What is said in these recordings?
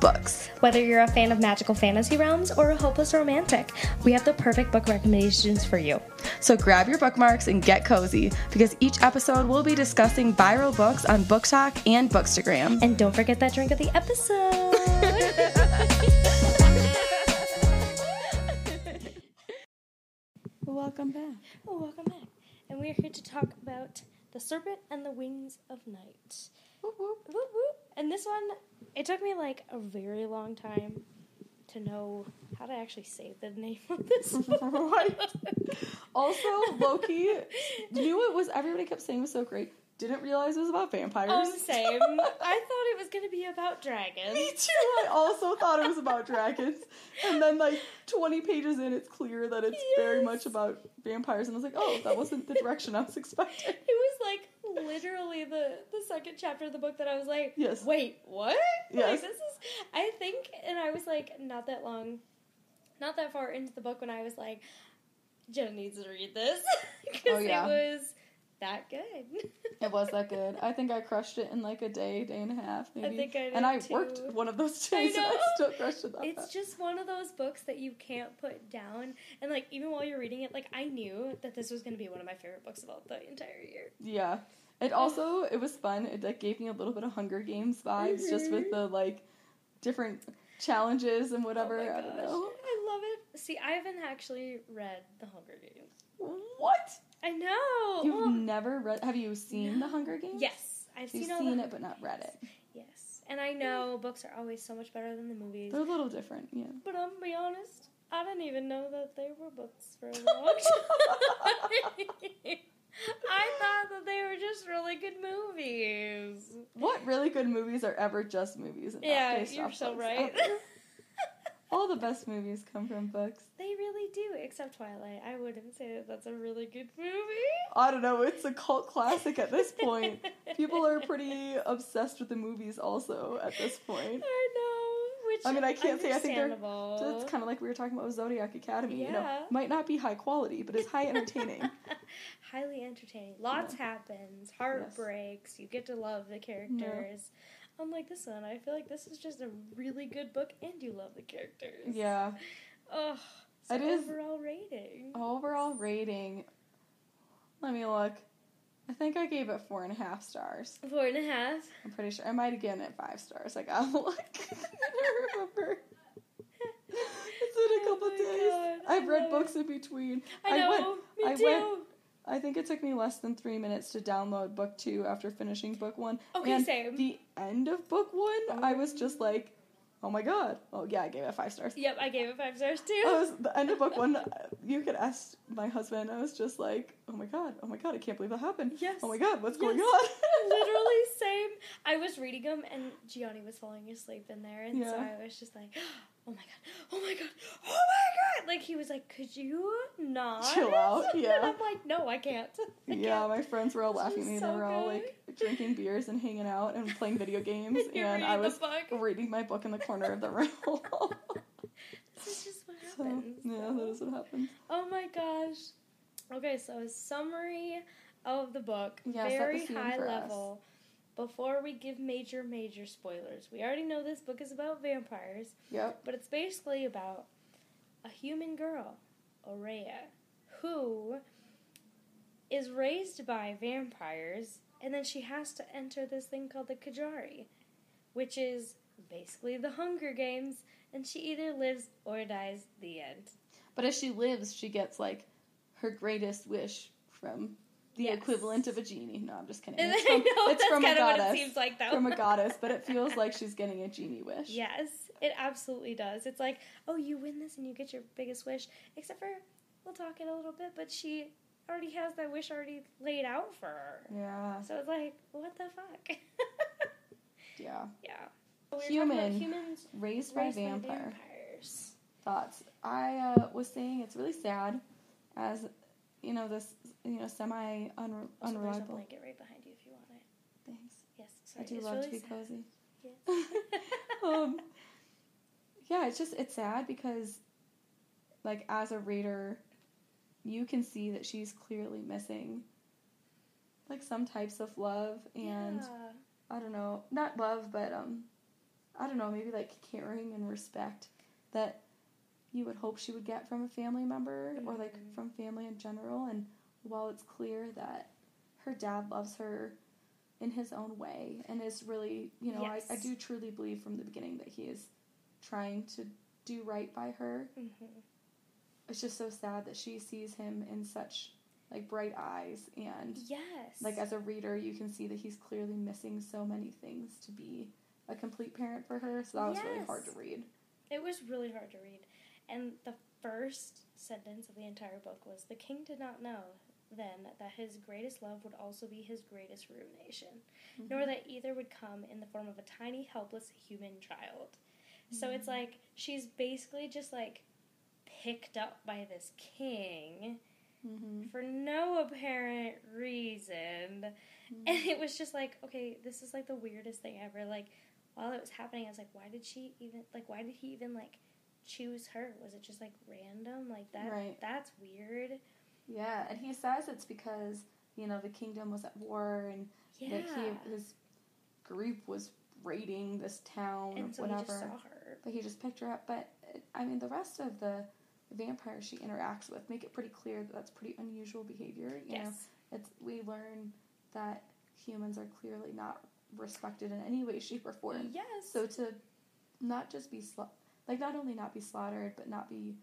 books. Whether you're a fan of magical fantasy realms or a hopeless romantic, we have the perfect book recommendations for you. So grab your bookmarks and get cozy because each episode we'll be discussing viral books on BookTok and Bookstagram. And don't forget that drink of the episode. Welcome back. oh, welcome back. And we are here to talk about The Serpent and the Wings of Night. Whoop, whoop. Whoop, whoop. And this one, it took me like a very long time to know how to actually say the name of this one. Right. Also, Loki knew it was everybody kept saying it was so great. Didn't realize it was about vampires. Um, same. I thought it was gonna be about dragons. Me too. I also thought it was about dragons. And then, like, 20 pages in, it's clear that it's very much about vampires. And I was like, oh, that wasn't the direction I was expecting. It was like literally the the second chapter of the book that I was like, Yes. wait, what? Yes. Like, this is. I think, and I was like, not that long, not that far into the book when I was like, Jenna needs to read this because Oh, yeah. it was that good. It was that good. I think I crushed it in like a day, day and a half, maybe. I think I did and I too. worked one of those I days, and I still crushed it that It's just one of those books that you can't put down, and like even while you're reading it, like I knew that this was going to be one of my favorite books of all the entire year. Yeah. It also it was fun. It like gave me a little bit of Hunger Games vibes, just with Mhm. the like different challenges and whatever. Oh I don't know. I love it. See, I haven't actually read The Hunger Games. What? I know. You've Well, never read? Have you seen the Hunger Games? yes, I've You've seen seen the, it, but not read it. Yes, and I know books are always so much better than the movies. They're a little different, yeah. But I'm gonna be honest, I didn't even know that they were books for a long time. I thought that they were just really good movies. What really good movies are ever just movies? Yeah, you're so right. All the best movies come from books. They really do, except Twilight. I wouldn't say that that's a really good movie. I don't know, it's a cult classic at this point. People are pretty obsessed with the movies also at this point. I know. Which I mean, I can't say I think they're- it's kind of like we were talking about with Zodiac Academy. You know, Yeah. might not be high quality, but it's high entertaining. highly entertaining. Lots happens, heartbreaks. You get to love the characters. Unlike this one, I feel like this is just a really good book, and you love the characters. yeah. Ugh. So It is- overall rating. Overall rating. Let me look. I think I gave it four and a half stars. Four and a half. I'm pretty sure I might have given it five stars. I gotta look. I don't remember. It's been a Oh couple my days. God, I I've read love books in between. I know. went. me I too. went- I think it took me less than three minutes to download book two after finishing book one. Okay, and same. The end of book one, oh. I was just like, oh my god. Oh yeah, I gave it five stars. Yep, I gave it five stars too. I was the end of book one. Uh, you could ask my husband. I was just like, "Oh my god, oh my god, I can't believe that happened. Yes. Oh my god, what's going on?" Literally same. I was reading them and Gianni was falling asleep in there, and so I was just like, "Oh my god, oh my god, oh my god!" Like he was like, "Could you not Chill out, And yeah. I'm like, "No, I can't." I yeah, can't. my friends were all laughing at me. so they were all like drinking beers and hanging out and playing video games, You're and I was reading my book in the corner of the room. This is just what so happens. yeah, that is what happens. Oh my gosh. Okay, so a summary of the book, Yeah, set the very high for us. Before we give major, major spoilers, we already know this book is about vampires, Yep. but it's basically about a human girl, Oraya, who is raised by vampires, and then she has to enter this thing called the Kejari, which is basically the Hunger Games, and she either lives or dies. The end. But as she lives, she gets like her greatest wish from the Yes. equivalent of a genie. No, I'm just kidding. It's from, it's from a kind of what it goddess. seems like, though. From a goddess, but it feels like she's getting a genie wish. Yes, it absolutely does. It's like, oh, you win this and you get your biggest wish. Except for, we'll talk in a little bit, but she already has that wish already laid out for her. Yeah. So it's like, what the fuck? Yeah. yeah. We were talking about Human. humans Raised by raised by vampire. vampires. Thoughts. I uh, was saying it's really sad as you know this you know semi un- Also, there's a unreliable blanket right behind you if you want it. things. Yes, I do it's love really to be sad. cozy. Yes. um, yeah, it's just it's sad because, like, as a reader, you can see that she's clearly missing, like, some types of love and Yeah. I don't know, not love, but um, I don't know, maybe like caring and respect that you would hope she would get from a family member or like Mhm. from family in general. And while it's clear that her dad loves her in his own way and is really, you know, I, I do truly believe from the beginning that he is trying to do right by her. Mhm. It's just so sad that she sees him in such like bright eyes and Yes. like as a reader you can see that he's clearly missing so many things to be a complete parent for her so that was really hard to read It was really hard to read. And the first sentence of the entire book was The king did not know then that his greatest love would also be his greatest ruination, mm-hmm. nor that either would come in the form of a tiny, helpless human child. So it's mm-hmm. like she's basically just like picked up by this king mm-hmm. for no apparent reason. Mm-hmm. And it was just like, okay, this is like the weirdest thing ever. Like, while it was happening, I was like, why did she even, like, why did he even, like, choose her? Was it just, like, random? Like, that, Right. that's weird. Yeah and he says it's because you know the kingdom was at war and Yeah. that he his group was raiding this town and so whatever he just saw her. but he just picked her up but i mean the rest of the vampires she interacts with make it pretty clear that that's pretty unusual behavior you know Yes. it's we learn that humans are clearly not respected in any way shape or form Yes. so to not just be sla- like not only not be slaughtered but not be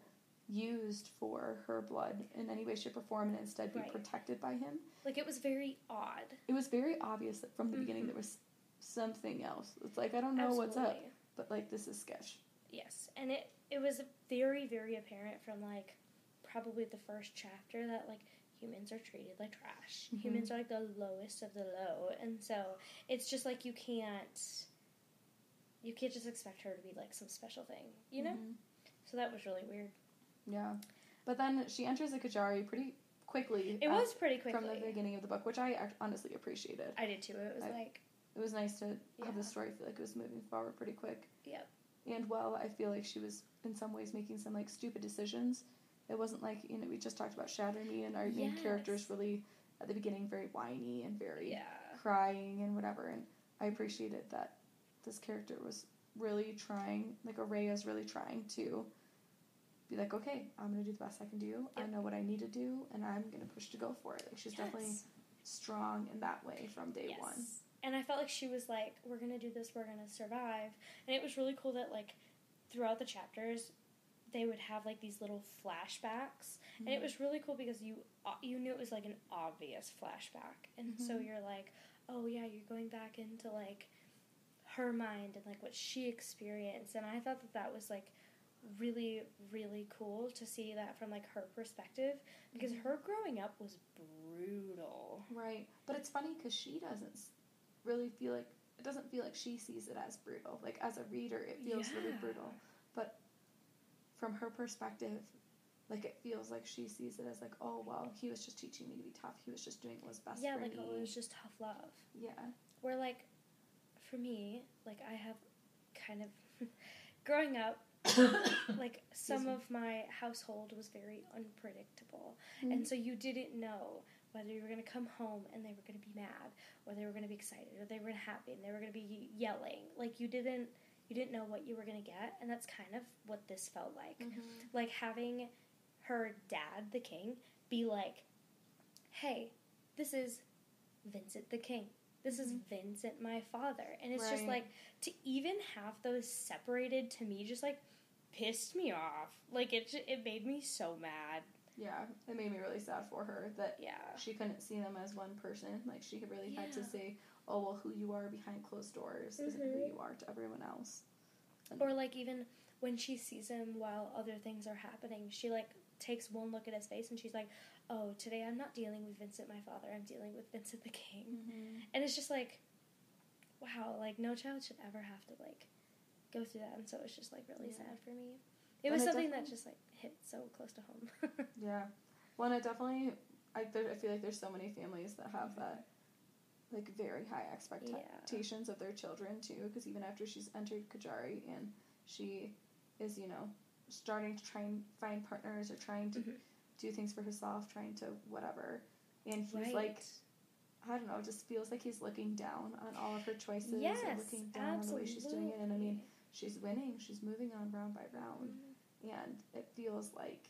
used for her blood in any way shape or form and instead be Right. protected by him like, it was very odd. it was very obvious that from the beginning Mhm. there was something else it's like i don't know what's up but like this is sketch Yes, and it it was very very apparent from like probably the first chapter that like humans are treated like trash. Mhm. Humans are like the lowest of the low, and so it's just like you can't you can't just expect her to be like some special thing, you know? Mhm. So that was really weird. Yeah but then she enters the Kejari pretty quickly It uh, was pretty quickly. from the beginning of the book which i honestly appreciated I did too. It was I- like it was nice to have the story feel like it was moving forward pretty quick Yep. and while i feel like she was in some ways making some like stupid decisions it wasn't like you know we just talked about shatter me and our main character's really at the beginning very whiny and very yeah. crying and whatever and i appreciated that this character was really trying like Oraya's really trying to be like okay i'm gonna do the best i can do i know what i need to do and i'm gonna push to go for it like she's definitely strong in that way from day yes. one And I felt like she was like, "We're gonna do this. We're gonna survive." And it was really cool that like throughout the chapters, they would have like these little flashbacks, and it was really cool because you uh, you knew it was like an obvious flashback, and so Mhm. you're like, "Oh yeah, you're going back into like her mind and like what she experienced." And I thought that that was like really really cool to see that from like her perspective because Mhm. her growing up was brutal. Right, but it's funny because she doesn't really feel like it doesn't feel like she sees it as brutal. Like as a reader, it feels really brutal. But from her perspective, like it feels like she sees it as like, oh well, he was just teaching me to be tough. He was just doing what was best yeah, for like me. oh, it was just tough love. yeah, Where like, for me, like I have kind of growing up, like some of my household was very unpredictable, Mm-hmm. and so you didn't know whether you were gonna come home and they were gonna be mad, or they were gonna be excited, or they were happy, and they were gonna be yelling. Like you didn't. You didn't know what you were gonna get, and that's kind of what this felt like. Mm-hmm. Like having her dad, the king, be like, "Hey, this is Vincent the king. This is Mhm. Vincent my father." And it's just like to even have those separated to me just like pissed me off. Like it it made me so mad. yeah, it made me really sad for her that Yeah. she couldn't see them as one person. Like she really had to say, oh well, who you are behind closed doors isn't who Mhm. you are to everyone else. Or like even when she sees him while other things are happening, she like takes one look at his face and she's like, "Oh, today I'm not dealing with Vincent my father. I'm dealing with Vincent the king." Mm-hmm. And it's just like, wow, like no child should ever have to like go through that, and so it was just like really Yeah. sad for me. It And was something that just like hit so close to home. Yeah. Well, and it definitely, I, there, I feel like there's so many families that have that like very high expectations of their children too. Because even after she's entered Kejari and she is, you know, starting to try and find partners or trying to Mhm. do things for herself, trying to whatever, and he's right. like, I don't know, it just feels like he's looking down on all of her choices yes, looking down on the way she's doing it. And I mean, she's winning, she's moving on round by round, Mhm. and it feels like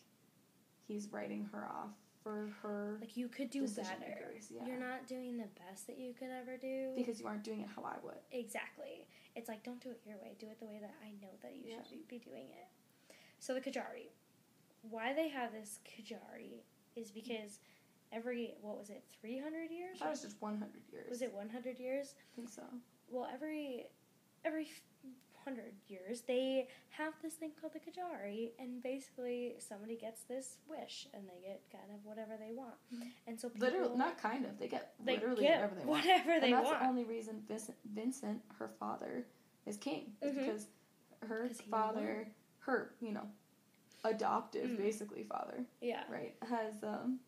he's writing her off for her like you could do better. makers, yeah. You're not doing the best that you could ever do. because you aren't doing it how I would. Exactly. It's like don't do it your way. Do it the way that I know that you Yeah. should be doing it. So the Kejari. Why they have this Kejari is because every what was it, three hundred I years? thought it was just 100 years. Was it one hundred years? I think so. Well, every every hundred years they have this thing called the Kejari, and basically somebody gets this wish, and they get kind of whatever they want. Mhm. And so people, Literally, not kind of. They get they literally get whatever they want. whatever they and that's want. the only reason Vincent, Vincent, her father, is king. Is Mhm. because her father, her, you know, adoptive, Mm. basically father, yeah. right, has um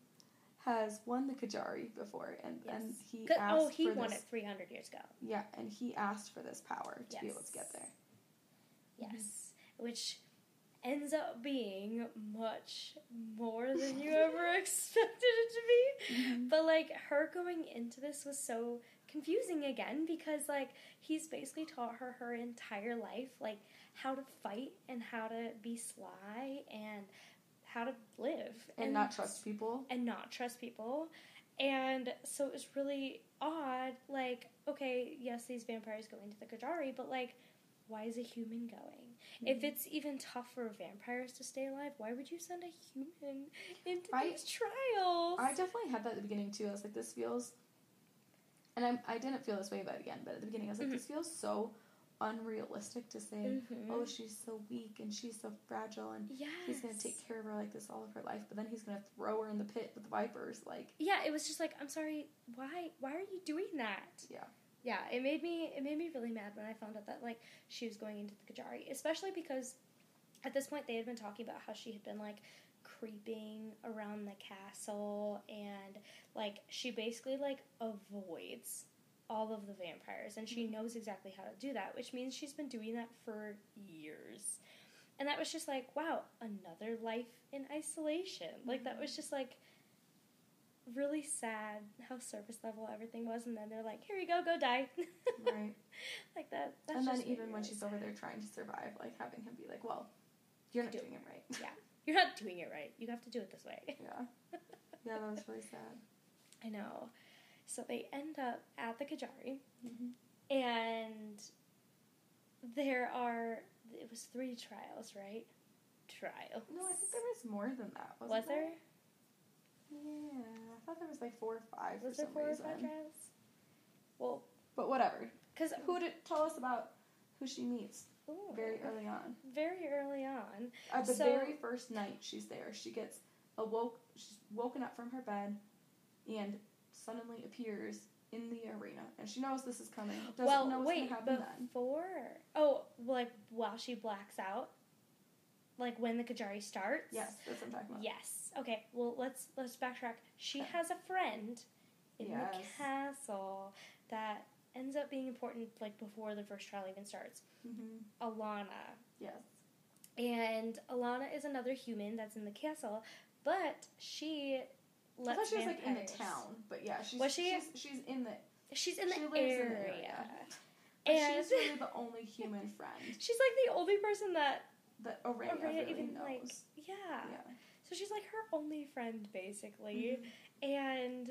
has won the Kejari before, and and Yes. he 'Cause- asked oh, he for won this, it 300 years ago. Yeah, and he asked for this power to be able to get there. Yes. Which ends up being much more than you ever expected it to be. Mhm. But like her going into this was so confusing again because like he's basically taught her her entire life like how to fight and how to be sly and how to live And not trust people. and not trust people. And so it was really odd. Like, okay, yes, these vampires go into the Kejari, but like, why is a human going? If Mhm. it's even tough for vampires to stay alive, why would you send a human into I- these trials? I definitely had that at the beginning too. I was like, this feels, and I'm, I didn't feel this way about it again, but at the beginning I was like, Mhm. this feels so unrealistic to say. Mhm. Oh, she's so weak and she's so fragile, and yes. he's gonna take care of her like this all of her life, but then he's gonna throw her in the pit with the vipers. Like, Yeah, it was just like, I'm sorry, why? Why are you doing that? Yeah. Yeah, it made me it made me really mad when I found out that like she was going into the Kejari, especially because at this point they had been talking about how she had been like creeping around the castle and like she basically like avoids all of the vampires and she Mhm. knows exactly how to do that, which means she's been doing that for years. And that was just like, wow, another life in isolation. Like that was just like really sad how surface level everything was and then they're like, Here you go, go die. right. like that. That's and then even me when she's sad. over there trying to survive, like having him be like, well, you're not Do- doing it right. Yeah, you're not doing it right. You have to do it this way. Yeah. Yeah, that was really sad. I know. So they end up at the Kejari Mm-hmm. and there are it was three trials, right? Trials. No, I think there was more than that. Was there? Yeah, I thought there was like four or five Was for there some four or reason. five trials? Well, But whatever. because Who did tell us about who she meets very early on? very early on. At the So- very first night she's there, she gets awoke. She's woken up from her bed, and suddenly appears in the arena, and she knows this is coming. Doesn't well, know what's wait, happen then. before. Oh, like while she blacks out, like when the Kejari starts. Yes, that's what I'm talking about. Yes. Okay. Well, let's let's backtrack. She has a friend in Yes. the castle that ends up being important, like before the first trial even starts. hmm Ilana, Yes. and Ilana is another human that's in the castle, but she I thought she was like in the town, but yeah, she's Was she? She's, she's in the. She's in she the area. in the area. But And she's really the only human friend she's like the only person that that Oraya, Oraya really even knows. like yeah. yeah. So she's like her only friend basically. Mhm. and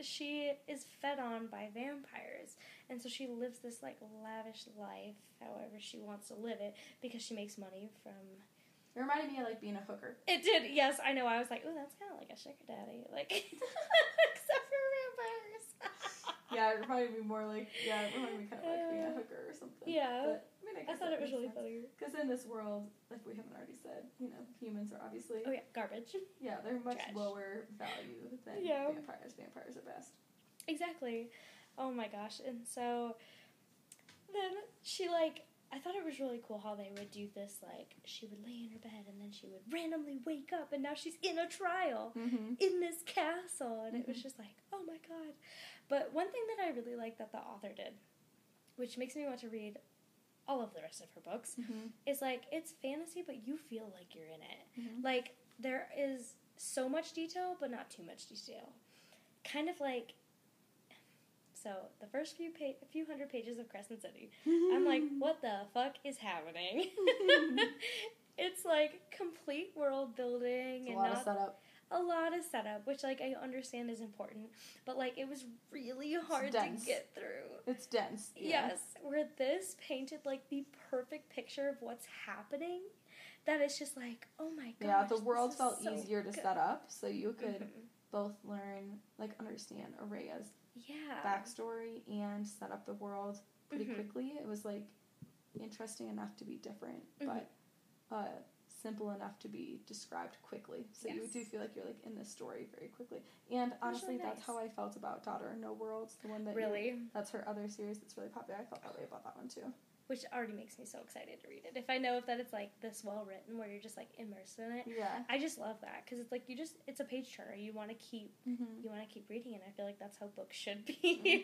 she is fed on by vampires and so she lives this like lavish life however she wants to live it because she makes money from It reminded me of like being a hooker. it did yes i know i was like oh that's kind of like a sugar daddy like except for vampires Yeah, it reminded me more like yeah, it reminded me kind of like being a Uh, hooker or something. yeah. But, I, mean, I, i thought it was really sense. funny Because in this world, like we haven't already said, you know, humans are obviously oh yeah garbage yeah, they're much Trash. lower value than Yeah. vampires. Vampires are best. Exactly. Oh my gosh. And so then she like I thought it was really cool how they would do this. Like she would lay in her bed and then she would randomly wake up, and now she's in a trial Mm-hmm. in this castle, and it was Mhm. just like, oh my god. But one thing that I really like that the author did, which makes me want to read all of the rest of her books, Mm-hmm. is like it's fantasy, but you feel like you're in it. Mhm. Like there is so much detail, but not too much detail. Kind of like. So the first few pa- few hundred pages of Crescent City, I'm like, what the fuck is happening? it's like complete world building It's a and lot not of setup. A lot of setup, which like I understand is important, but like it was really hard to get through. It's dense. yeah. Yes, where this painted like the perfect picture of what's happening. That it's just like, oh my god. Yeah, the world felt easier to set up, so you could Mm-hmm. both learn, like, understand Oraya's Yeah. backstory and set up the world pretty Mhm. quickly. It was like interesting enough to be different, Mhm. but uh, simple enough to be described quickly. So you do feel like you're like in the story very quickly. And honestly, really that's how I felt about Daughter of No Worlds, the one that you- Really? that's her other series that's really popular. I felt that way about that one too. Which already makes me so excited to read it. If I know if that it's like this well written where you're just like immersed in it, Yeah. I just love that because it's like you just it's a page turner. You want to keep Mm-hmm. you want to keep reading, and I feel like that's how books should be.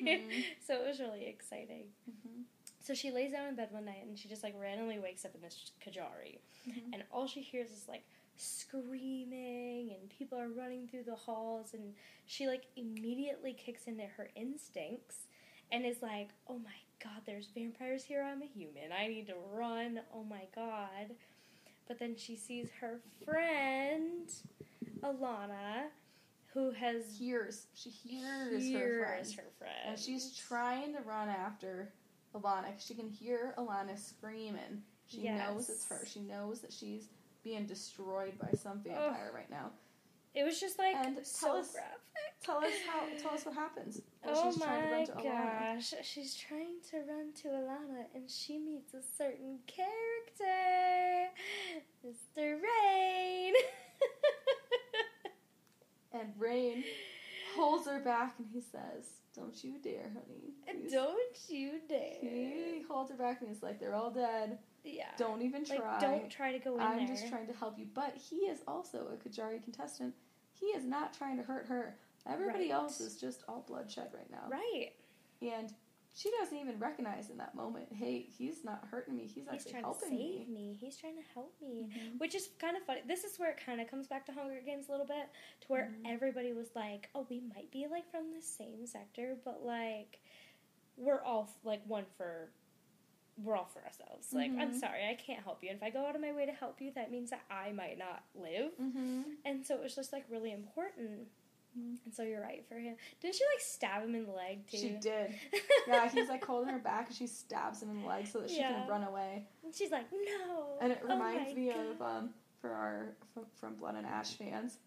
Mhm. so it was really exciting. Mm-hmm. So she lays down in bed one night and she just like randomly wakes up in this Kejari, Mhm. and all she hears is like screaming and people are running through the halls, and she like immediately kicks into her instincts and is like, "Oh my god, there's vampires here. I'm a human. I need to run. Oh my god." But then she sees her friend Ilana, who has Hears she hears, her friend. her friend, And she's trying to run after Ilana 'cause she can hear Ilana screaming. She knows it's her. She knows that she's being destroyed by some vampire right now. It was just like And so tell us- graphic. Tell us how. Tell us what happens. Oh she's trying to my run to Ilana. gosh, she's trying to run to Ilana and she meets a certain character, Mr. Raihn. And Raihn holds her back and he says, "Don't you dare, honey." He's- Don't you dare. He holds her back and he's like, "They're all dead. Yeah. Don't even try. like, don't try to go in I'm there. just trying to help you." But he is also a Kejari contestant. He is not trying to hurt her. Everybody Right. else is just all bloodshed right now. Right. And she doesn't even recognize in that moment, hey, he's not hurting me. He's He's actually trying to helping save me. me. He's trying to help me. Mhm. Which is kind of funny. This is where it kind of comes back to Hunger Games a little bit, to where Mhm. everybody was like, "Oh, we might be like from the same sector, but like we're all like one for we're all for ourselves. Like, I'm Mhm. sorry, I can't help you. And if I go out of my way to help you, that means that I might not live. Mhm. And so it was just like really important. And so you're right for him. Didn't she like stab him in the leg too? She did. Yeah, he's like holding her back and she stabs him in the leg so that she Yeah. can run away. and she's like, no. And it Oh reminds my me God. of um for our from, from Blood and Ash fans.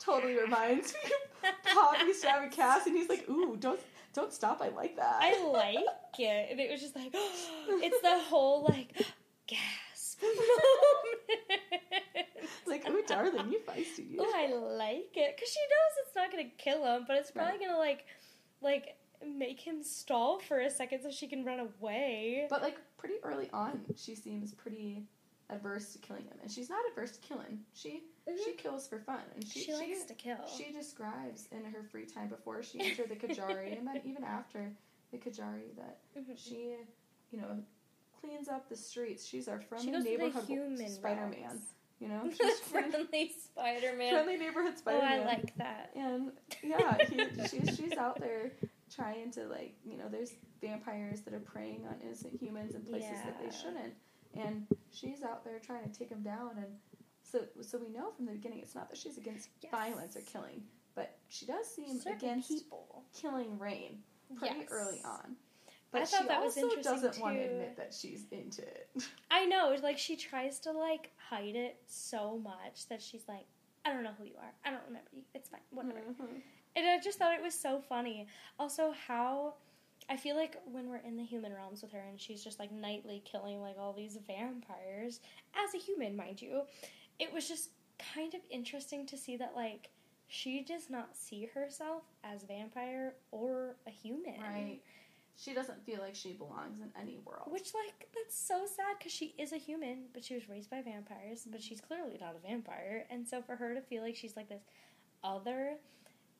Totally reminds me of Poppy stabbing Cas and he's like, ooh, don't don't stop, I like that. I like it. And it was just like, it's the whole like gasp moment. like, ooh, darling, you feisty. Oh, I like it because she knows it's not gonna kill him, but it's probably Right. gonna like, like make him stall for a second so she can run away. But like pretty early on, she seems pretty adverse to killing him, and she's not adverse to killing. She she kills for fun, and she she, likes to kill. She describes in her free time before she entered the Kejari, and then even after the Kejari, that Mhm. she, you know, cleans up the streets. She's our She friendly neighborhood Spider Man. You know, she's friendly Spider Man. friendly neighborhood Spider Man. Oh, I like that. And yeah, he, she's she's out there trying to like you know there's vampires that are preying on innocent humans in places that they shouldn't, and she's out there trying to take them down. And so so we know from the beginning it's not that she's against Yes. violence or killing, but she does seem Certain against people. killing Raihn pretty Yes. early on. I thought she that was also interesting, doesn't want to admit that she's into it. I know, it's like she tries to like hide it so much that she's like, I don't know who you are. I don't remember you. It's fine. Whatever. Mhm. And I just thought it was so funny. Also, how I feel like when we're in the human realms with her and she's just like nightly killing like all these vampires as a human, mind you, it was just kind of interesting to see that like she does not see herself as a vampire or a human. Right. She doesn't feel like she belongs in any world. Which, like, that's so sad because she is a human, but she was raised by vampires, but she's clearly not a vampire. And so for her to feel like she's like this other,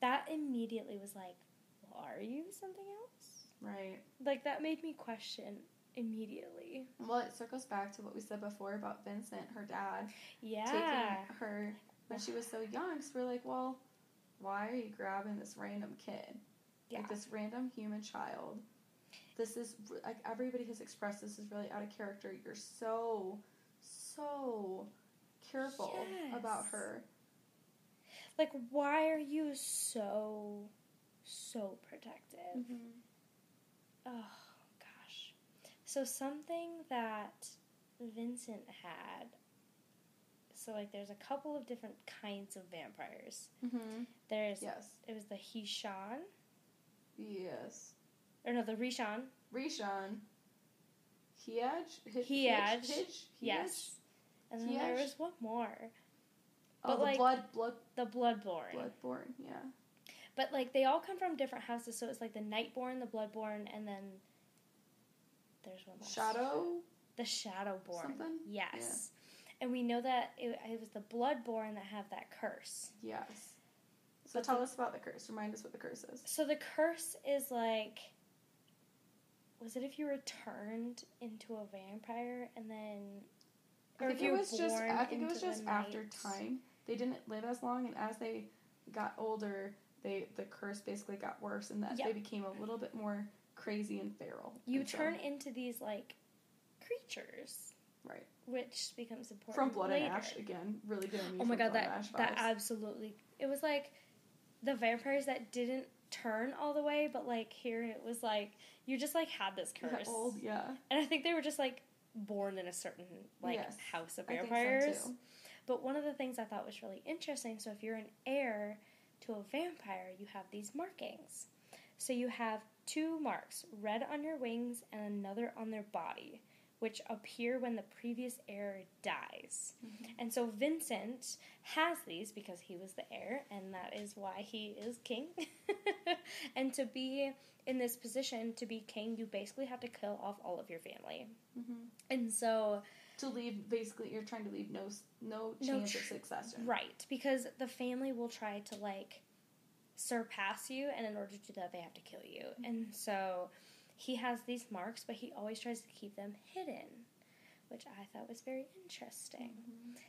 that immediately was like, well, are you something else? right. Like, that made me question immediately. Well, it circles back to what we said before about Vincent, her dad, Yeah. taking her when she was so young. So we're like, well, why are you grabbing this random kid? Yeah. Like this random human child. This is like everybody has expressed this is really out of character. You're so, so careful about her. Like, why are you so, so protective? Oh, gosh. So, something that Vincent had. So, like, there's a couple of different kinds of vampires. Mm-hmm. There's, Yes. it was the Hishan, Yes. Or no, the Rishan. Rishon. Hiaj? Hi- Hiaj. Hij? Hij? Yes. And then Hiaj? there was one more. Oh, the like- blood, blood, The Bloodborn. bloodborn. Yeah. But, like, they all come from different houses. So, it's like the Nightborn, the Bloodborn, and then there's one more. Shadow. The Shadowborn. Something? Yes. And we know that it, it was the Bloodborn that have that curse. Yes. So But tell the- us about the curse. Remind us what the curse is. So the curse is like was it if you were turned into a vampire and then I think if it was just. I think it was just after night? time. They didn't live as long, and as they got older, they the curse basically got worse, and that Yep. they became a little bit more crazy and feral. You And so- turn into these like creatures. Right. Which becomes important. from Blood later. and Ash again. Really me Oh my god, Blood that that absolutely it was like the vampires that didn't turn all the way, but like here it was like you just like had this Yeah, curse. old, yeah. And I think they were just like born in a certain like Yes, house of so, vampires. too. But one of the things I thought was really interesting, so if you're an heir to a vampire, you have these markings. So you have two marks, red on your wings and another on their body, which appear when the previous heir dies. Mm-hmm. And so Vincent has these because he was the heir, and that is why he is king. and to be in this position, to be king, you basically have to kill off all of your family. hmm And so, To leave, basically, you're trying to leave no no No chance of tr- succession. right, because the family will try to like surpass you, and in order to do that, they have to kill you. And so, he has these marks, but he always tries to keep them hidden, which I thought was very interesting. Mhm.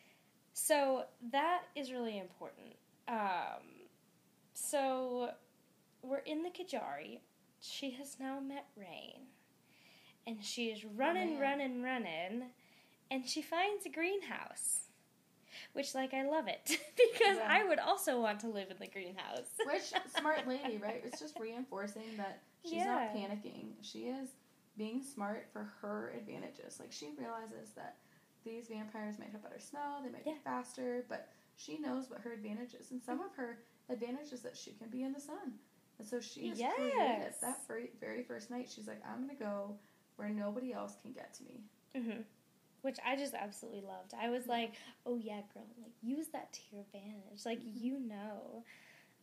So that is really important. Um, so we're in the Kajari. She has now met Raihn. And she is running, man. running, running. And she finds a greenhouse. Which, like, I love it. because Yeah. I would also want to live in the greenhouse. Which smart lady, right? It's just reinforcing that she's Yeah. not panicking. She is being smart for her advantages. Like she realizes that these vampires might have better smell, they might Yeah. be faster, but she knows what her advantage is. And some of her advantage is that she can be in the sun. And so she is creative. Yes. That very, very first night, she's like, I'm going to go where nobody else can get to me. hmm Which I just absolutely loved. I was like, oh yeah, girl, like use that to your advantage. Like Mhm. you know.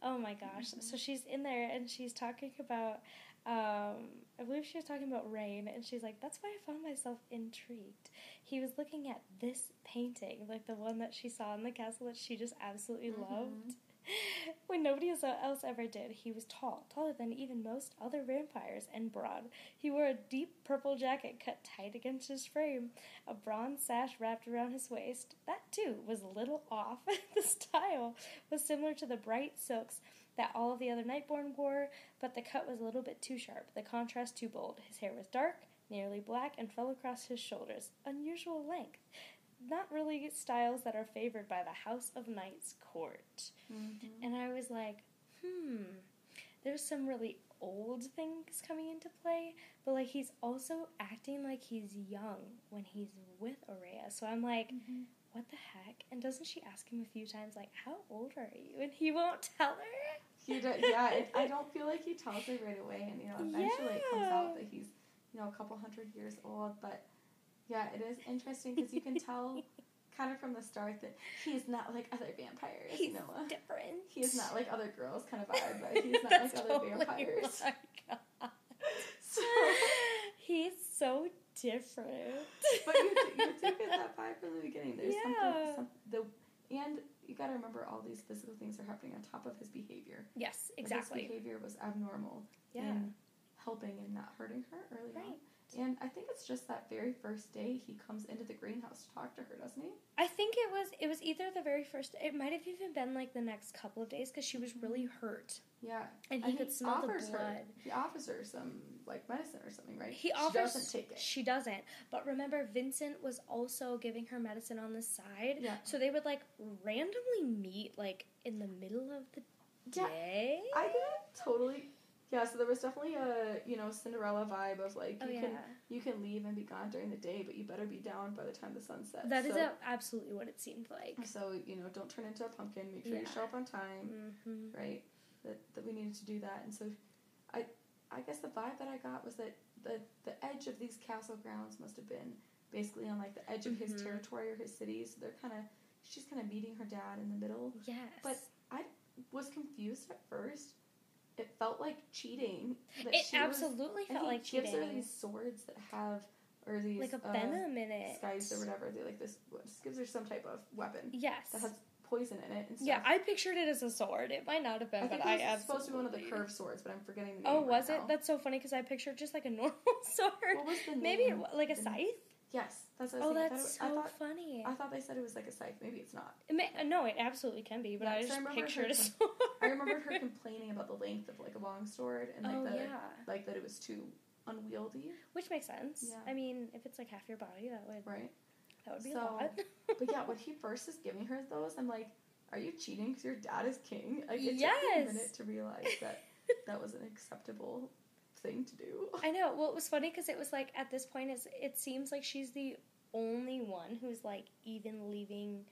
Oh my gosh. Mhm. So she's in there and she's talking about um I believe she was talking about Raihn and she's like, That's why I found myself intrigued. He was looking at this painting, like the one that she saw in the castle that she just absolutely Mhm. loved. When nobody else uh, else ever did, he was tall, taller than even most other vampires, and broad. He wore a deep purple jacket cut tight against his frame, a bronze sash wrapped around his waist. That too was a little off. the style was similar to the bright silks that all of the other Nightborn wore, but the cut was a little bit too sharp, the contrast too bold. His hair was dark, nearly black, and fell across his shoulders, unusual length. Not really styles that are favored by the House of Night's court. Mm-hmm. And I was like, hmm, there's some really old things coming into play, but like he's also acting like he's young when he's with Oraya. So I'm like, Mm-hmm. what the heck? And doesn't she ask him a few times, like, how old are you? And he won't tell her. He did, yeah, it, I don't feel like he tells her right away, and you know, eventually it comes out that he's, you know, a couple hundred years old. But yeah, it is interesting because you can tell, kind of from the start, that he is not like other vampires. He's Noah. different. He is not like other girls, kind of vibe, but he's not like other totally vampires. my God. So, He's so different. but you, do- you do get that vibe from the beginning. There's Yeah. something, some, the, and you got to remember all these physical things are happening on top of his behavior. yes, Like, exactly. His behavior was abnormal Yeah. in helping and not hurting her early on. And I think it's just that very first day he comes into the greenhouse to talk to her, doesn't he? I think it was it was either the very first. It might have even been like the next couple of days because she was really mm-hmm. hurt Yeah. and he And could he smell the blood. her. He offers her some like medicine or something, right? He she offers. doesn't take it. She doesn't. But remember, Vincent was also giving her medicine on the side. Yeah. So they would like randomly meet like in the middle of the Yeah, day. I didn't totally. Yeah, so there was definitely a you know Cinderella vibe of like Oh you yeah. can you can leave and be gone during the day, but you better be down by the time the sun sets. That is so, a, absolutely what it seemed like. So you know, don't turn into a pumpkin. Make sure you show up on time, hmm right? That that we needed to do that, and so I I guess the vibe that I got was that the the edge of these castle grounds must have been basically on like the edge of his Mhm. territory or his city. So they're kind of she's kind of meeting her dad in the middle. Yes. But I Was confused at first. It felt like cheating. it she was- absolutely and felt like gives cheating. her these swords that have or these like a uh, venom in it. skies or whatever. They like this. Just gives her some type of weapon Yes. that has poison in it. Yeah, I pictured it as a sword. It might not have been, I but I was absolutely. supposed to be one of the curved swords, but I'm forgetting the name. Oh, right was it? now. That's so funny because I pictured just like a normal sword. What was the name? Maybe it, like a scythe. Yes, that's what I Oh, was thinking. that's I so thought, funny. I thought, I thought they said it was like a scythe. Maybe it's not. It may, no, it absolutely can be, but Yeah, I just remember pictured her a sword. I remember her complaining about the length of like a long sword and like oh the yeah, like that it was too unwieldy, which makes sense. Yeah. I mean, if it's like half your body, that would right? that would be So, a lot. But yeah, when he first is giving her those, I'm like, are you cheating because your dad is king? Like it took me a minute to realize that that was an acceptable thing to do. I know. Well, it was funny because it was like at this point, it's, it seems like she's the only one who's like even leaving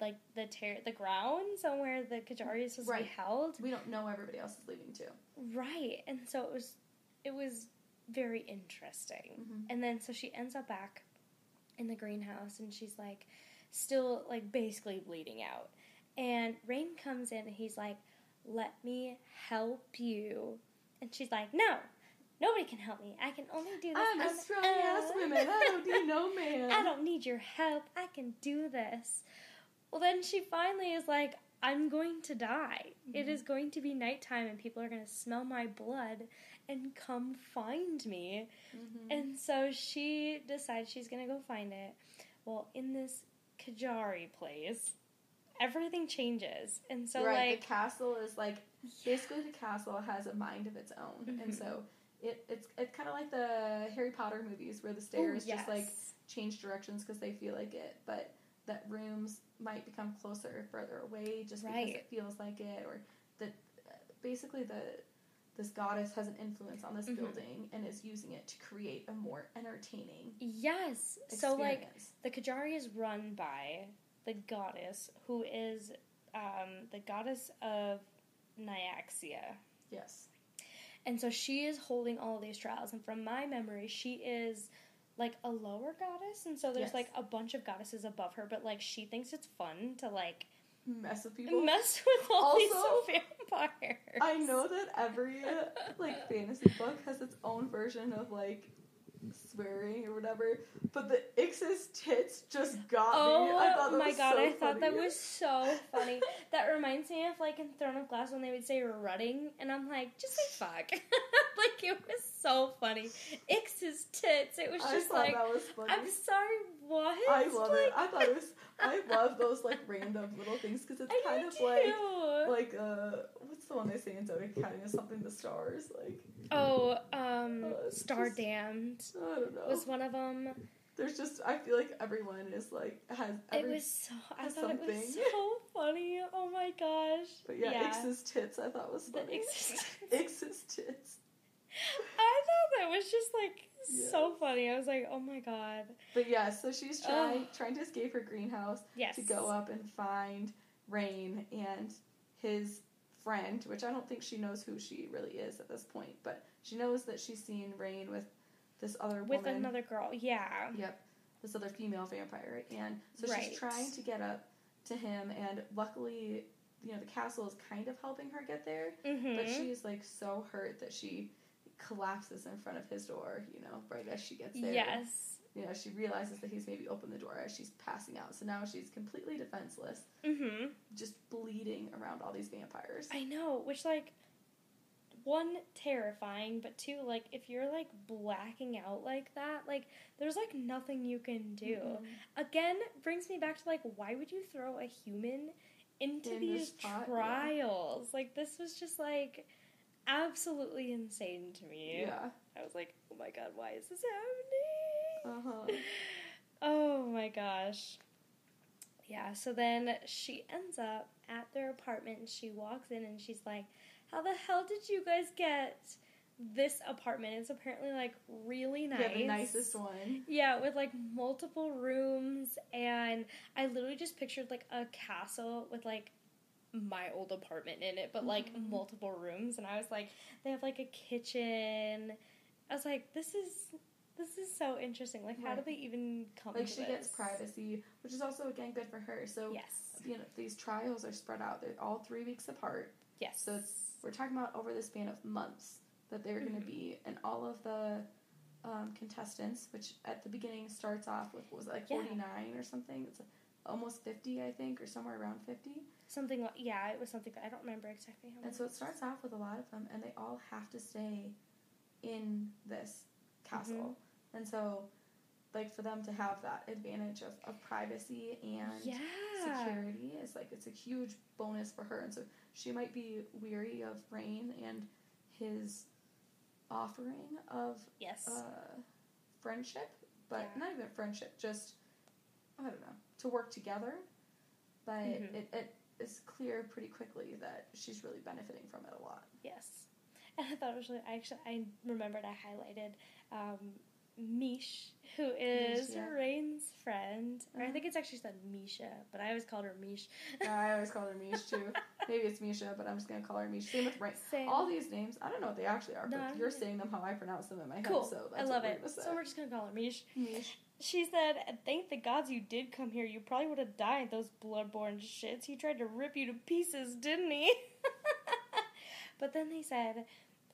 like the ter- the ground somewhere the Kejari is supposed to be held. We don't know everybody else is leaving too. Right. And so it was it was very interesting. Mhm. And then so she ends up back in the greenhouse and she's like still like basically bleeding out. And Raihn comes in and he's like, "Let me help you." And she's like, "No. Nobody can help me. I can only do this I'm a strong ass woman. I don't need no man. I don't need your help. I can do this. Well, then she finally is like, I'm going to die. It Mhm. is going to be nighttime and people are going to smell my blood and come find me. Mhm. And so she decides she's going to go find it. Well, in this Kejari place, everything changes. And so, right, like, the castle is like basically the castle has a mind of its own, and Mhm. so it it's it's kind of like the Harry Potter movies where the stairs Ooh, just like change directions because they feel like it, but that rooms might become closer or further away just because it feels like it, or that uh, basically the this goddess has an influence on this Mhm. building and is using it to create a more entertaining Yes. experience. So, like, the Kejari is run by the goddess who is um, the goddess of Nyaxia. yes, And so she is holding all these trials. And from my memory, she is like a lower goddess. And so there's Yes. like a bunch of goddesses above her, but like she thinks it's fun to like mess with people. mess with all Also, these vampires. I know that every like fantasy book has its own version of like swearing or whatever, but the Ix's tits just got me. Oh my god, so I thought that was so funny. that reminds me of like in Throne of Glass when they would say rutting, and I'm like, just say fuck. like it was so funny. Ix's tits. It was I just thought like, that was funny. I'm sorry, what? I love like, it. I thought it was. I love those like random little things because it's I kind do of like like uh what's the one they say in Zodiac Academy? Something the stars like oh, um, Uh, Star just- Damned I don't know. was one of them. There's just I feel like everyone is like has every it was so. I thought it was something. so funny. Oh my gosh. but yeah, yeah. Ix's tits I thought was The funny. Ix's Ix's tits. I thought that was just like so funny. I was like, oh my god. But yeah, so she's trying Ugh. trying to escape her greenhouse Yes. to go up and find Raihn and his friend, which I don't think she knows who she really is at this point, but she knows that she's seen Raihn with this other with woman. another girl. Yeah. Yep, this other female vampire, and so Right. she's trying to get up to him, and luckily, you know, the castle is kind of helping her get there, Mm-hmm. but she's like so hurt that she collapses in front of his door. You know, right as she gets there. Yes. You know, she realizes that he's maybe opened the door as she's passing out. So now she's completely defenseless, Mm-hmm. just bleeding around all these vampires. I know, which like one terrifying, but two like if you're like blacking out like that, like there's like nothing you can do. Mhm. Again, brings me back to like why would you throw a human into In these spot, yeah. trials? Like this was just like absolutely insane to me. Yeah. I was like, "Oh my god, why is this happening? Uh huh. Oh my gosh. Yeah, so then she ends up at their apartment and she walks in and she's like, How the hell did you guys get this apartment? It's apparently like really nice. Yeah, the nicest one. Yeah, with like multiple rooms and I literally just pictured like a castle with like my old apartment in it, but like Mhm. multiple rooms and I was like, they have like a kitchen. I was like, this is this is so interesting. Like how do they even come Like she this? gets privacy, which is also again good for her. So Yes. you know these trials are spread out. They're all three weeks apart. Yes. So We're talking about over the span of months that they're going Mhm. to be, and all of the um, contestants, which at the beginning starts off with what was it, like Yeah. forty nine or something. It's almost fifty, I think, or somewhere around fifty. Something like yeah, it was something I don't remember exactly how. And so it starts off with a lot of them, and they all have to stay in this castle. And so, like, for them to have that advantage of, of privacy and yeah. security is like, it's a huge bonus for her. And so she might be weary of Raihn and his offering of Yes. uh, friendship, but Yeah. not even friendship, just, I don't know, to work together. But Mhm. it, it is clear pretty quickly that she's really benefiting from it a lot. yes. And I thought it was really. I actually I remembered I highlighted um, Mish, who is yeah. Raihn's friend. Or I Uh-huh. think it's actually said Misha, but I always called her Mish. I always call her Mish too. Maybe it's Misha, but I'm just gonna call her Mish. Same with Raihn. Same. All these names, I don't know what they actually are, No, but you're saying them how I pronounce them in my head. cool. So I love it. We're gonna say. So we're just gonna call her Mish. Mish. She said, "Thank the gods you did come here. You probably would have died. Those bloodborn shits. He tried to rip you to pieces, didn't he?" but then they said,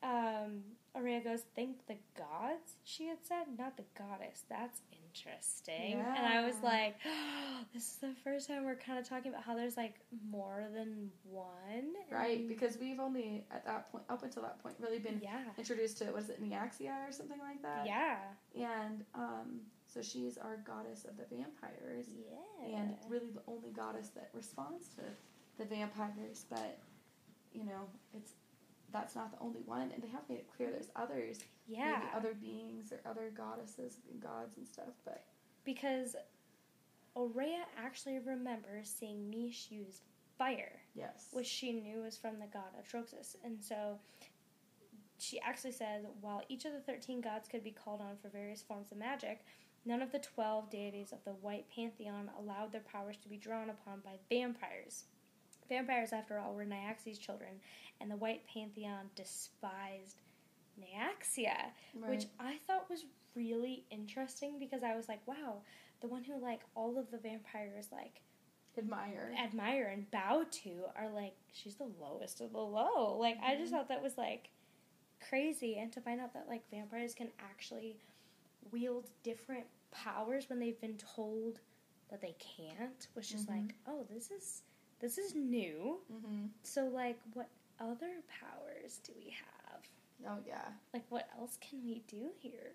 um, Oraya goes, "Thank the gods." She had said, not the goddess. That's interesting. Yeah. And I was like, "This is the first time we're kind of talking about how there's like more than one." Right, and- because we've only at that point, up until that point, really been yeah, introduced to what is it, Nyaxia or something like that. yeah, And um, so she's our goddess of the vampires, yeah, and really the only goddess that responds to the vampires. But you know, it's that's not the only one, and they have made it clear there's others, yeah. maybe other beings or other goddesses and gods and stuff. But because Oraya actually remembers seeing Mish use fire, yes, which she knew was from the god Atroxus. And so she actually says while each of the 13 gods could be called on for various forms of magic, none of the 12 deities of the White Pantheon allowed their powers to be drawn upon by vampires. Vampires, after all, were Nyaxia's children, and the White Pantheon despised Nyaxia right. which I thought was really interesting because I was like, wow, the one who like all of the vampires like admire. admire and bow to are like she's the lowest of the low. Like I just Mhm. thought that was like crazy and to find out that like vampires can actually wield different powers when they've been told that they can't was just Mhm. like, oh, this is this is new. hmm So like what other powers do we have? Oh yeah, Like what else can we do here?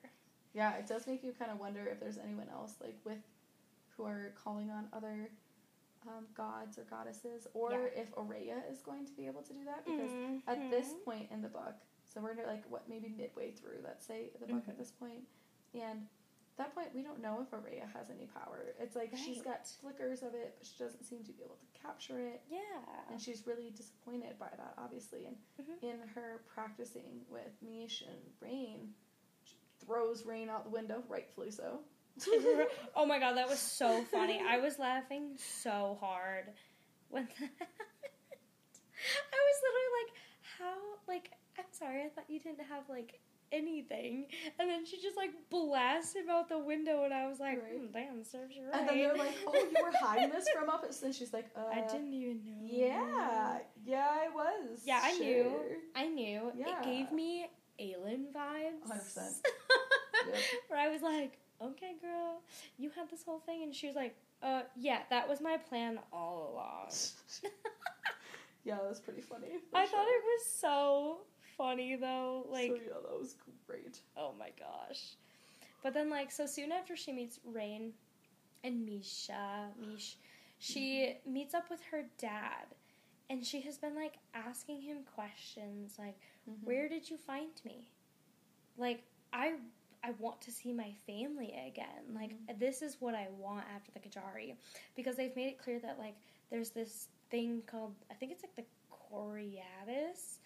yeah. It does make you kind of wonder if there's anyone else like with who are calling on other um, gods or goddesses, or Yeah. if Oraya is going to be able to do that because at this Mhm. point in the book, so we're like what maybe midway through, let's say the book at this point, and at that point we don't know if Oraya has any power. It's like she's got flickers of it, but she doesn't seem to be able to capture it. Yeah. And she's really disappointed by that, obviously. And Mhm. in her practicing with Mish and Raihn, she throws Raihn out the window, rightfully so. oh my god, that was so funny. I was laughing so hard when that. I was literally like, how, like, I'm sorry, I thought you didn't have, like, anything. And then she just, like, blasts him out the window, and I was like, Right. hmm, damn, serves you right. And then they're like, "Oh, you were hiding this from us?" And she's like, "Uh, I didn't even know. Yeah, yeah, I was. Yeah, I knew. I knew. Yeah. It gave me Aelin vibes. 100%. Yep. Where I was like, okay, girl, you had this whole thing. And she was like, uh, yeah, that was my plan all along. yeah, that was pretty funny. I thought it was so funny though. Like, so, yeah, that was great. oh my gosh. But then, like, so soon after she meets Raihn and Misha, Mish, she meets up with her dad. And she has been, like, asking him questions like, Mhm. where did you find me? Like, I. I want to see my family again. Like this is what I want after the Kejari, because they've made it clear that like there's this thing called I think it's like the Coraatus,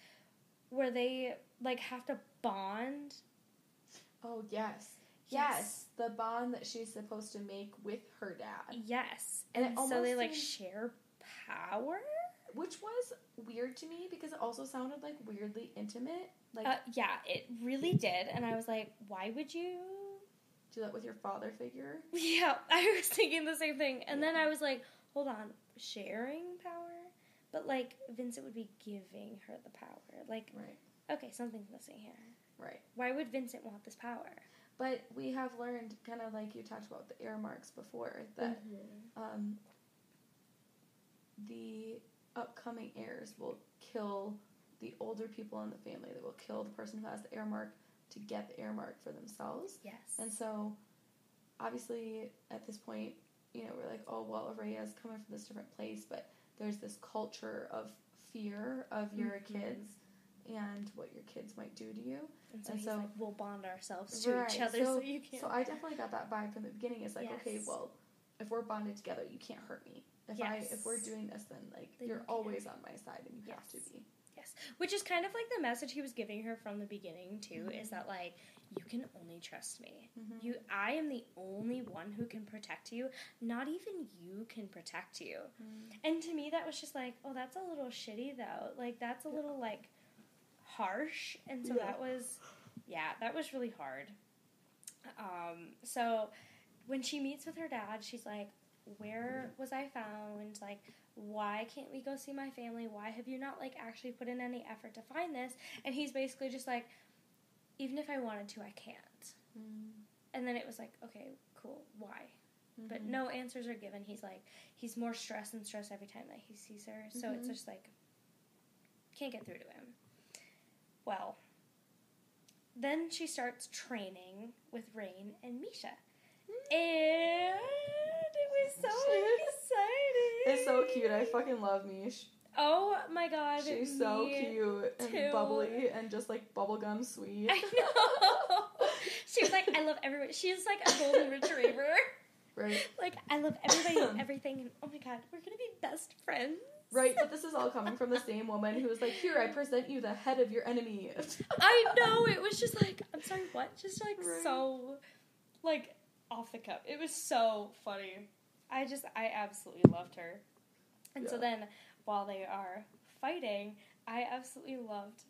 where they like have to bond. Oh yes. yes, the bond that she's supposed to make with her dad, Yes, And and, so they like share power. which was weird to me because it also sounded like weirdly intimate. Like Uh, yeah, it really did, and I was like, why would you? do that with your father figure. Yeah, I was thinking the same thing, and then I was like, hold on, sharing power, but like Vincent would be giving her the power. Like, Right. okay, something's missing here. Right. Why would Vincent want this power? But we have learned, kind of like you talked about the heir marks before, that um, the upcoming heirs will kill the older people in the family. They will kill the person who has the heir mark to get the heir mark for themselves. Yes. And so, obviously, at this point, you know, we're like, oh, well, Oraya is coming from this different place, but there's this culture of fear of your Mhm. kids and what your kids might do to you. and so and so- like, we'll bond ourselves to Right, each other so, so- you can't. So I definitely got that vibe from the beginning. It's like, okay, well, if we're bonded together, you can't hurt me. If I if we're doing this, then like Then you're you always on my side, and you have to Yes. be. Yes, which is kind of like the message he was giving her from the beginning too. Mhm. Is that like you can only trust me. Mhm. You, I am the only one who can protect you. Not even you can protect you. Mm. And to me, that was just like, oh, that's a little shitty though. Like that's a little like harsh. And so Yeah. that was, yeah, that was really hard. Um, so when she meets with her dad, she's like, where was I found? Like, why can't we go see my family? Why have you not like actually put in any effort to find this? And he's basically just like, even if I wanted to, I can't. Mm. And then it was like, okay, cool, why? But Mhm. no answers are given. He's like, he's more stressed and stressed every time that he sees her. So it's Mhm. just like, can't get through to him. Well, then she starts training with Raihn and Misha. And it was so exciting. It's so cute. I fucking love Mish. Oh my god. She's so cute and too. bubbly and just like bubblegum sweet. I know. she was like, I love everybody. She's like a golden retriever. Right. Like, I love everybody and everything. And oh my god, we're gonna be best friends. Right, but this is all coming from the same woman who was like, "Here, I present you the head of your enemy." I know. It was just like, I'm sorry, what? Just like Right. so, like, off the cuff. It was so funny. I just, I absolutely loved her. And so then, while they are fighting, I absolutely loved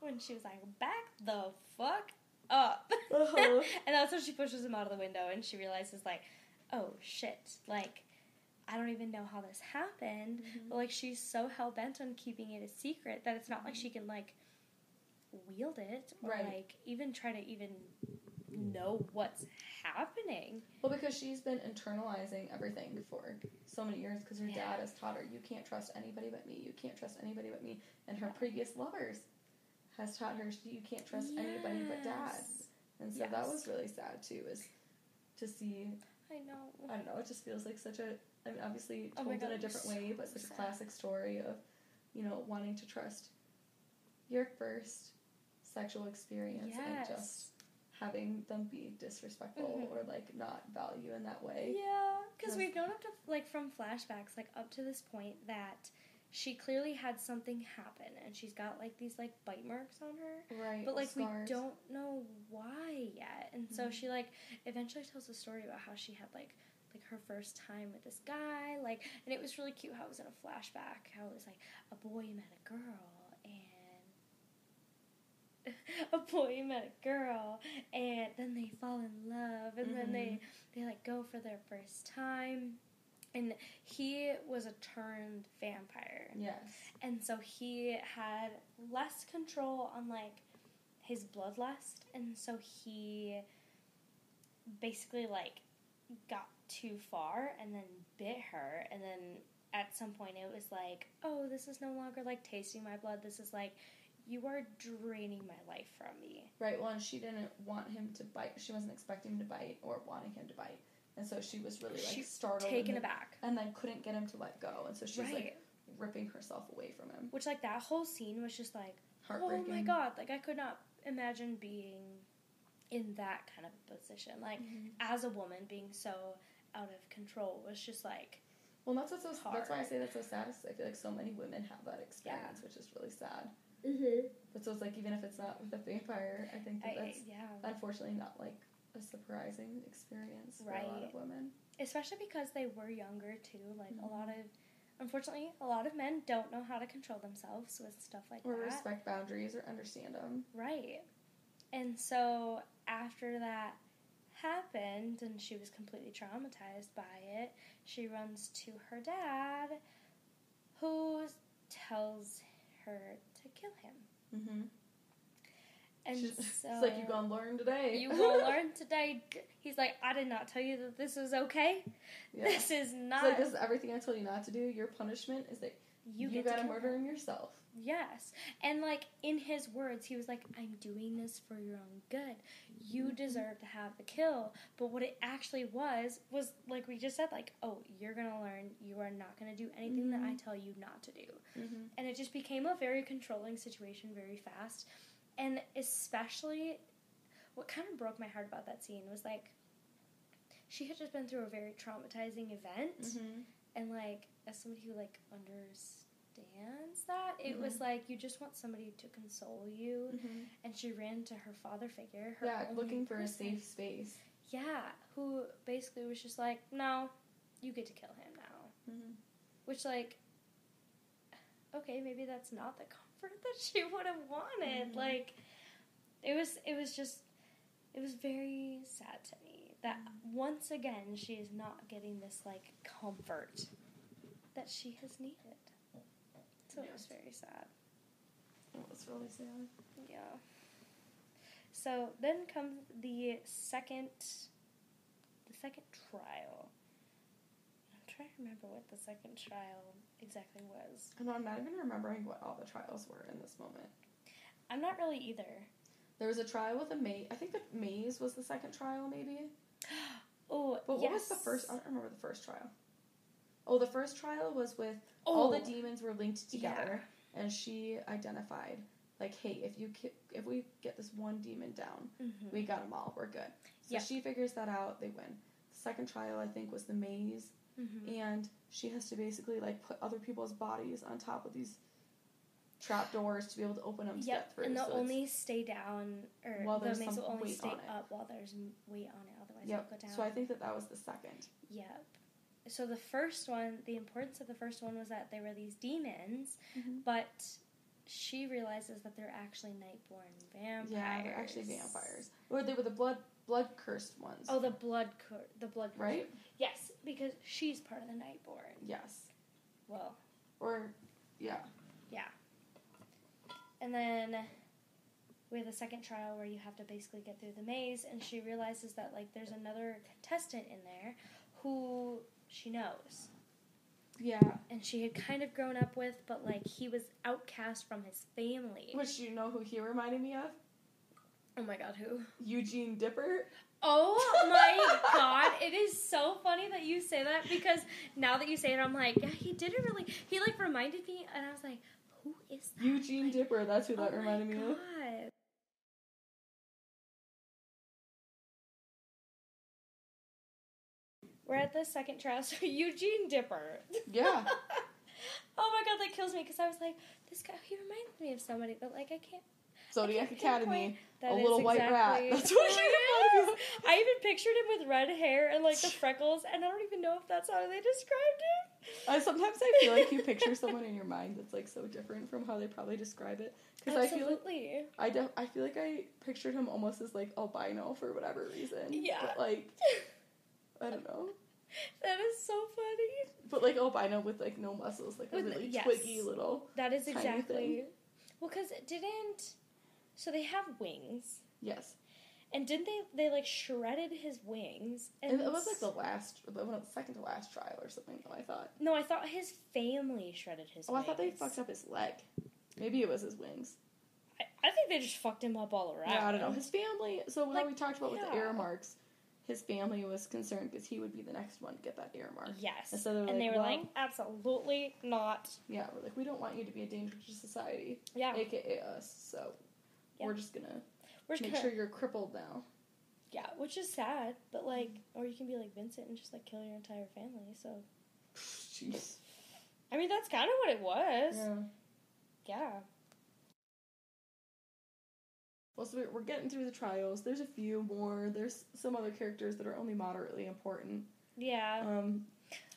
when she was like, back the fuck up. Uh-huh. and that's when she pushes him out of the window and she realizes, like, oh shit, like, I don't even know how this happened. Mhm. But, like, she's so hell bent on keeping it a secret that it's not like she can, like, wield it or, Right. like, even try to even know what's happening. Well, because she's been internalizing everything for so many years because her Yeah. dad has taught her, you can't trust anybody but me, you can't trust anybody but me. And her previous lovers has taught her, you can't trust anybody but dad. And so that was really sad too, is to see, I know. I don't know, it just feels like such a, I mean, obviously Oh told in a it was different way, but so such a classic story of, you know, wanting to trust your first sexual experience and just Yes. Having them be disrespectful Mhm. or like not value in that way. Yeah, because we've known up to like from flashbacks, like up to this point, that she clearly had something happen, and she's got like these like bite marks on her, Right. but like scars. we don't know why yet. And so Mhm. she like eventually tells a story about how she had like like her first time with this guy, like, and it was really cute how it was in a flashback, how it was like a boy met a girl. A boy met a girl, and then they fall in love, and then they mm-hmm. they like go for their first time and he was a turned vampire Yes. and so he had less control on like his bloodlust, and so he basically like got too far and then bit her, and then at some point it was like, oh, this is no longer like tasting my blood. This is like you are draining my life from me. Right. Well, and she didn't want him to bite. She wasn't expecting him to bite or wanting him to bite, and so she was really like She's startled, Taken and, then, aback. and then couldn't get him to let go, and so she's right. like ripping herself away from him. Which like that whole scene was just like, heartbreaking. oh my god! Like I could not imagine being in that kind of a position. Like Mhm. as a woman, being so out of control was just like, Well, that's what's so. That's why I say that's so sad. I feel like so many women have that experience, which is really sad. Mm-hmm. But so it's like even if it's not with a vampire, I think that I, that's yeah. unfortunately not like a surprising experience for a lot of women. Especially because they were younger too. Like Mhm. a lot of, unfortunately, a lot of men don't know how to control themselves with stuff like Or that. Or respect boundaries or understand them. Right. And so after that happened and she was completely traumatized by it, she runs to her dad who tells her to kill him. Mm-hmm. And She's, so it's like you gonna learn today. you will learn today. He's like, I did not tell you that this is okay. yeah. This is It's not. like this is everything I told you not to do. Your punishment is that you, you, gotta murder him yourself. Yes. And like in his words, he was like, I'm doing this for your own good. You Mhm. deserve to have the kill. But what it actually was, was like we just said, like, oh, you're gonna learn you are not gonna do anything that I Mhm. tell you not to do. Mm-hmm. And it just became a very controlling situation very fast. And especially what kind of broke my heart about that scene was like she had just been through a very traumatizing event Mm-hmm. and like as somebody who like understands that it was like you just want somebody to console you Mm-hmm. and she ran to her father figure her Yeah, looking for a safe space. yeah who basically was just like no you get to kill him now Mm-hmm. which like okay maybe that's not the comfort that she would have wanted Mhm. like it was it was just it was very sad to me that once again she is not getting this like comfort that she has needed so it was very sad It was really sad. yeah so then comes the second the second trial i'm trying to remember what the second trial exactly was And I'm not even remembering what all the trials were in this moment. i'm not really either There was a trial with a maze. I think the maze was the second trial, maybe. oh But what was the first? I don't remember the first trial. Oh, the first trial was with all the Oh. demons were linked together, and she identified like, hey, if you ki- if we get this one demon down, Mhm. we got them all. We're good. So Yeah. she figures that out. They win. The second trial, I think, was the maze, Mhm. and she has to basically like put other people's bodies on top of these trap doors to be able to open them to Yep, get through. and they'll So only stay down, or While the maze will only stay up while there's weight on it. Otherwise, Yep. it'll go down. So I think that that was the second. Yep. So the first one, the importance of the first one was that they were these demons, Mhm. but she realizes that they're actually nightborn vampires. Yeah, they're actually vampires. Or they were the blood blood cursed ones. Oh, the blood, cur- the blood. curse. right? Yes, because she's part of the nightborn. Yes. Well, Or yeah. yeah. And then we have the second trial where you have to basically get through the maze, and she realizes that like there's another contestant in there who she knows, Yeah. and she had kind of grown up with, but like he was outcast from his family. Which you know who he reminded me of? Oh my god, who? Eugene Dipper. Oh my god, it is so funny that you say that because now that you say it, I'm like, yeah, he didn't really. He like reminded me, and I was like, who is that? Eugene Like, Dipper, that's who that oh reminded me of. We're at the second trial, so Eugene Dipper. Yeah. oh my god, that kills me because I was like, this guy, he reminds me of somebody, but like I can't. Zodiac can't Academy. A little white rat. That's what he he reminded me is. I even pictured him with red hair and like the freckles, and I don't even know if that's how they described him. I sometimes I feel like you picture someone in your mind that's like so different from how they probably describe it. Because I feel like I def- I feel like I pictured him almost as like albino for whatever reason. Yeah. But like I don't know. that is so funny. But like oh, albino with like no muscles, like a With- really yes. twiggy little. That is exactly. Well, because it didn't. So they have wings, Yes, and didn't they? They like shredded his wings, and and it was like the last, the one of the second to last trial or something. Though I thought. no, I thought his family shredded his. Oh, I thought they fucked up his leg. Maybe it was his wings. I, I think they just fucked him up all around. Yeah, I don't know. His family. So Like, we talked about with the yeah. heir marks, his family was concerned because he would be the next one to get that heir mark. Yes. And so they were and like, they were well- like, absolutely not. Yeah, we're like, we don't want you to be a danger to society, Yeah. aka us. So Yeah. we're just gonna We're just make gonna, sure you're crippled now. Yeah, which is sad, but like, or you can be like Vincent and just like kill your entire family. So, Jeez. I mean, that's kind of what it was. Yeah. Yeah. Well, so we're- we're getting through the trials. There's a few more. There's some other characters that are only moderately important. Yeah. Um,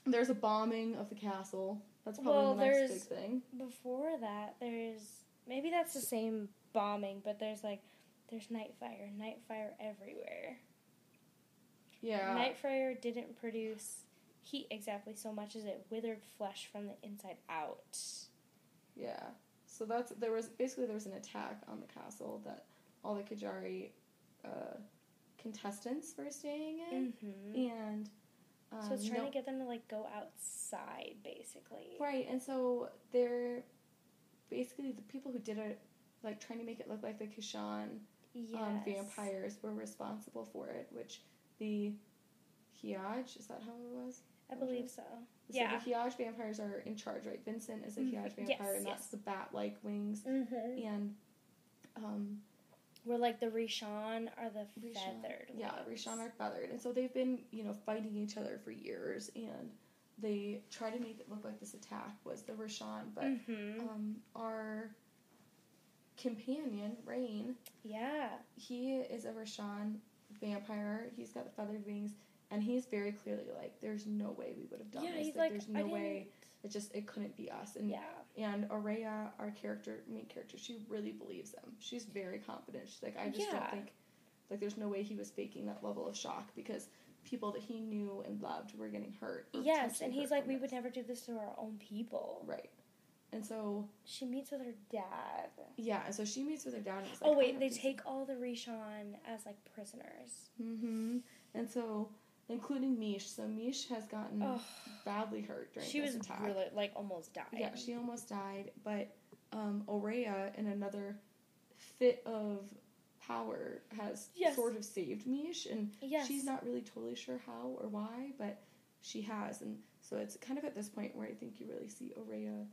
there's a bombing of the castle. That's probably Well, the next big thing. Before that, there's maybe that's the same bombing, but there's like there's Nightfire, Nightfire everywhere. Yeah. Nightfire didn't produce heat exactly so much as it withered flesh from the inside out. Yeah. So that's there was basically there was an attack on the castle that all the Kejari uh, contestants were staying in, Mm-hmm. and um, so it's trying no- to get them to like go outside, basically. right, and so they're basically the people who did it, like trying to make it look like the Rishan Yes. um, vampires were responsible for it, which the Hiaj is that how it was? I believe so. So Yeah. the Hiaj vampires are in charge, right? Vincent is a Mhm. Hiaj Yes, vampire, and that's yes. the bat-like wings, Mm-hmm. and um, Where like the Rishan are the Rishan- feathered. Yeah, ones. Rishan are feathered, and so they've been, you know, fighting each other for years, and they try to make it look like this attack was the Rishan, but Mm-hmm. um, our companion Raihn, yeah. he is a Rishan vampire. He's got the feathered wings, and he's very clearly like, "There's no way we would have done Yeah, this. he's like, like, there's I no way. It just it couldn't be us." And Yeah. and Oraya, our character, main character, she really believes him. She's very confident. She's like, I just don't think, like, there's no way he was faking that level of shock because people that he knew and loved were getting hurt. Yes, and he's like, we this." would never do this to our own people. Right. And so, She meets with her dad. yeah, and so she meets with her dad. And is oh wait, they take all the Rishan as like prisoners. Mm-hmm. And so, including Mish. So Mish has gotten Oh, badly hurt during she this was attack. really like almost died. Yeah, she almost died, but um, Oraya, in another fit of power, has Yes. sort of saved Mish, and Yes. she's not really totally sure how or why, but she has, and so it's kind of at this point where I think you really see Oraya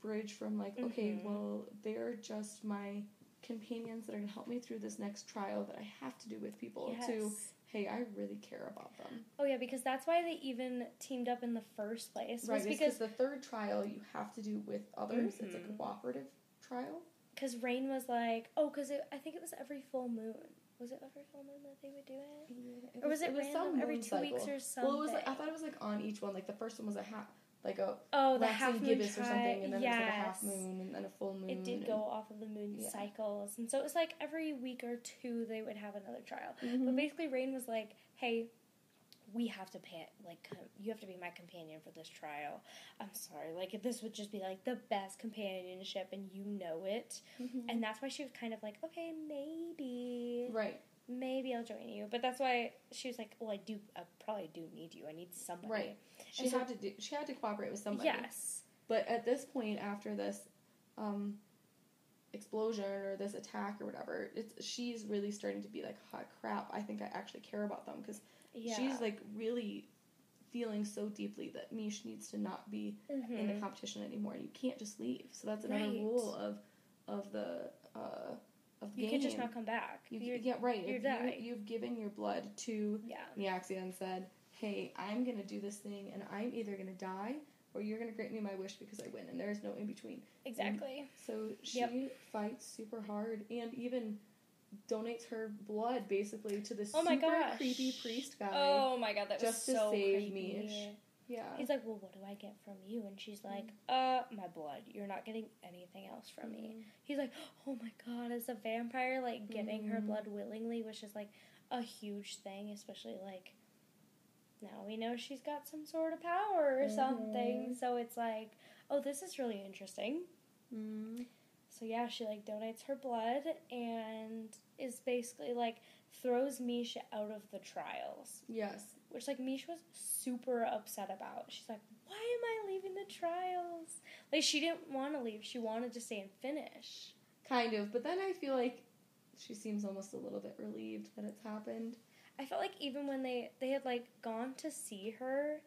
bridge from like, okay, Mhm. well, they're just my companions that are gonna help me through this next trial that I have to do with people. To Yes. Hey, I really care about them. Oh yeah, because that's why they even teamed up in the first place. Right, because the third trial you have to do with others. It's a Mhm. cooperative trial. because Raihn was like, oh, because I think it was every full moon. Was it every full moon that they would do it? Or was it, random every two moon weeks or something? Well, it was like I thought it was like on each one. Like the first one was a half, like a oh, the half moon gibbous or something, and then yes. it was like a half moon and then a full moon. It did go off of the moon Yeah. cycles, and so it was like every week or two they would have another trial. But Mhm. basically, Raihn was like, "Hey, we have to pay. Like, you have to be my companion for this trial. I'm sorry. Like, if this would just be like the best companionship, and you know it, Mhm. and that's why she was kind of like, okay, maybe, right, maybe I'll join you. But that's why she was like, well, I do, I probably do need you. I need somebody. Right. she And so- had to do. She had to cooperate with somebody. Yes. But at this point, after this um, explosion or this attack or whatever, it's she's really starting to be like, hot crap. I think I actually care about them because Yeah. she's like really feeling so deeply that Mish needs to not be in the Mhm. competition anymore, and you can't just leave. So that's another Right. rule of of the uh, of You game. can just not come back. You, You're- yeah, right. You're if you, you've given your blood to yeah. Nyaxia and said, "Hey, I'm gonna do this thing, and I'm either gonna die or you're gonna grant me my wish because I win, and there is no in between." Exactly. So she Yep. fights super hard and even donates her blood basically to this Oh my super gosh. creepy priest guy. Oh my god, that just was to so save creepy. Mish. Yeah. He's like, well, what do I get from you? And she's like, uh, my blood. You're not getting anything else from me. Mhm. He's like, oh my god, as a vampire, like getting her Mhm. blood willingly which is like a huge thing, especially like now we know she's got some sort of power or something. Mhm. So it's like, oh, this is really interesting. So yeah, she like donates her blood and is basically like throws Misha out of the trials, Yes. Which like Misha was super upset about. She's like, "Why am I leaving the trials?" Like she didn't want to leave; she wanted to stay and finish. Kind of. But then I feel like she seems almost a little bit relieved that it's happened. I felt like even when they they had like gone to see her,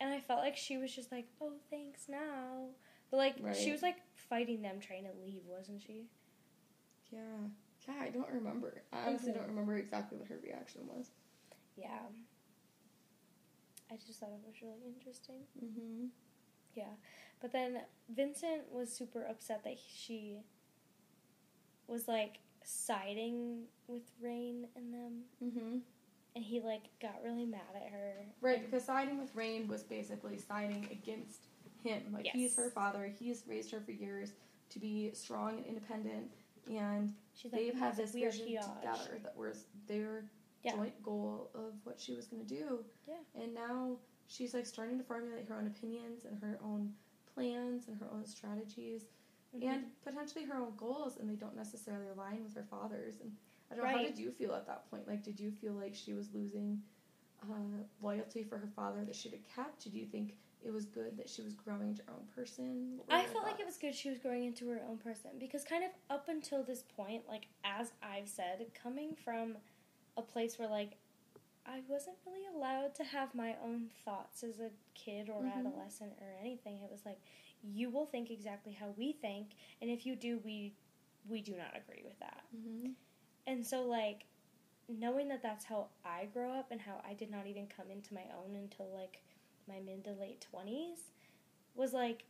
and I felt like she was just like, "Oh, thanks now," but like she was like fighting them trying to leave, wasn't she? Yeah. Yeah, I don't remember. I honestly Mhm. don't remember exactly what her reaction was. Yeah. I just thought it was really interesting. Mm-hmm. Yeah. But then Vincent was super upset that she was like siding with Raihn and them. Mm-hmm. And he like got really mad at her. Right, because siding with Raihn was basically siding against him. Like he's her father. He's raised her for years to be strong and independent, and She's they've had this weird vision together that was their Yeah. joint goal of what she was going to do. Yeah. And now she's like starting to formulate her own opinions and her own plans and her own strategies Mhm. and potentially her own goals, and they don't necessarily align with her father's. And I don't know, how did you feel at that point? Like, did you feel like she was losing uh, loyalty for her father that she'd have kept? Did you think it was good that she was growing into her own person? I felt like it was good she was growing into her own person because kind of up until this point, like as I've said, coming from a place where like I wasn't really allowed to have my own thoughts as a kid or Mhm. adolescent or anything. It was like you will think exactly how we think, and if you do, we we do not agree with that. Mhm. And so like knowing that that's how I grow up and how I did not even come into my own until like my mid to late 20s was like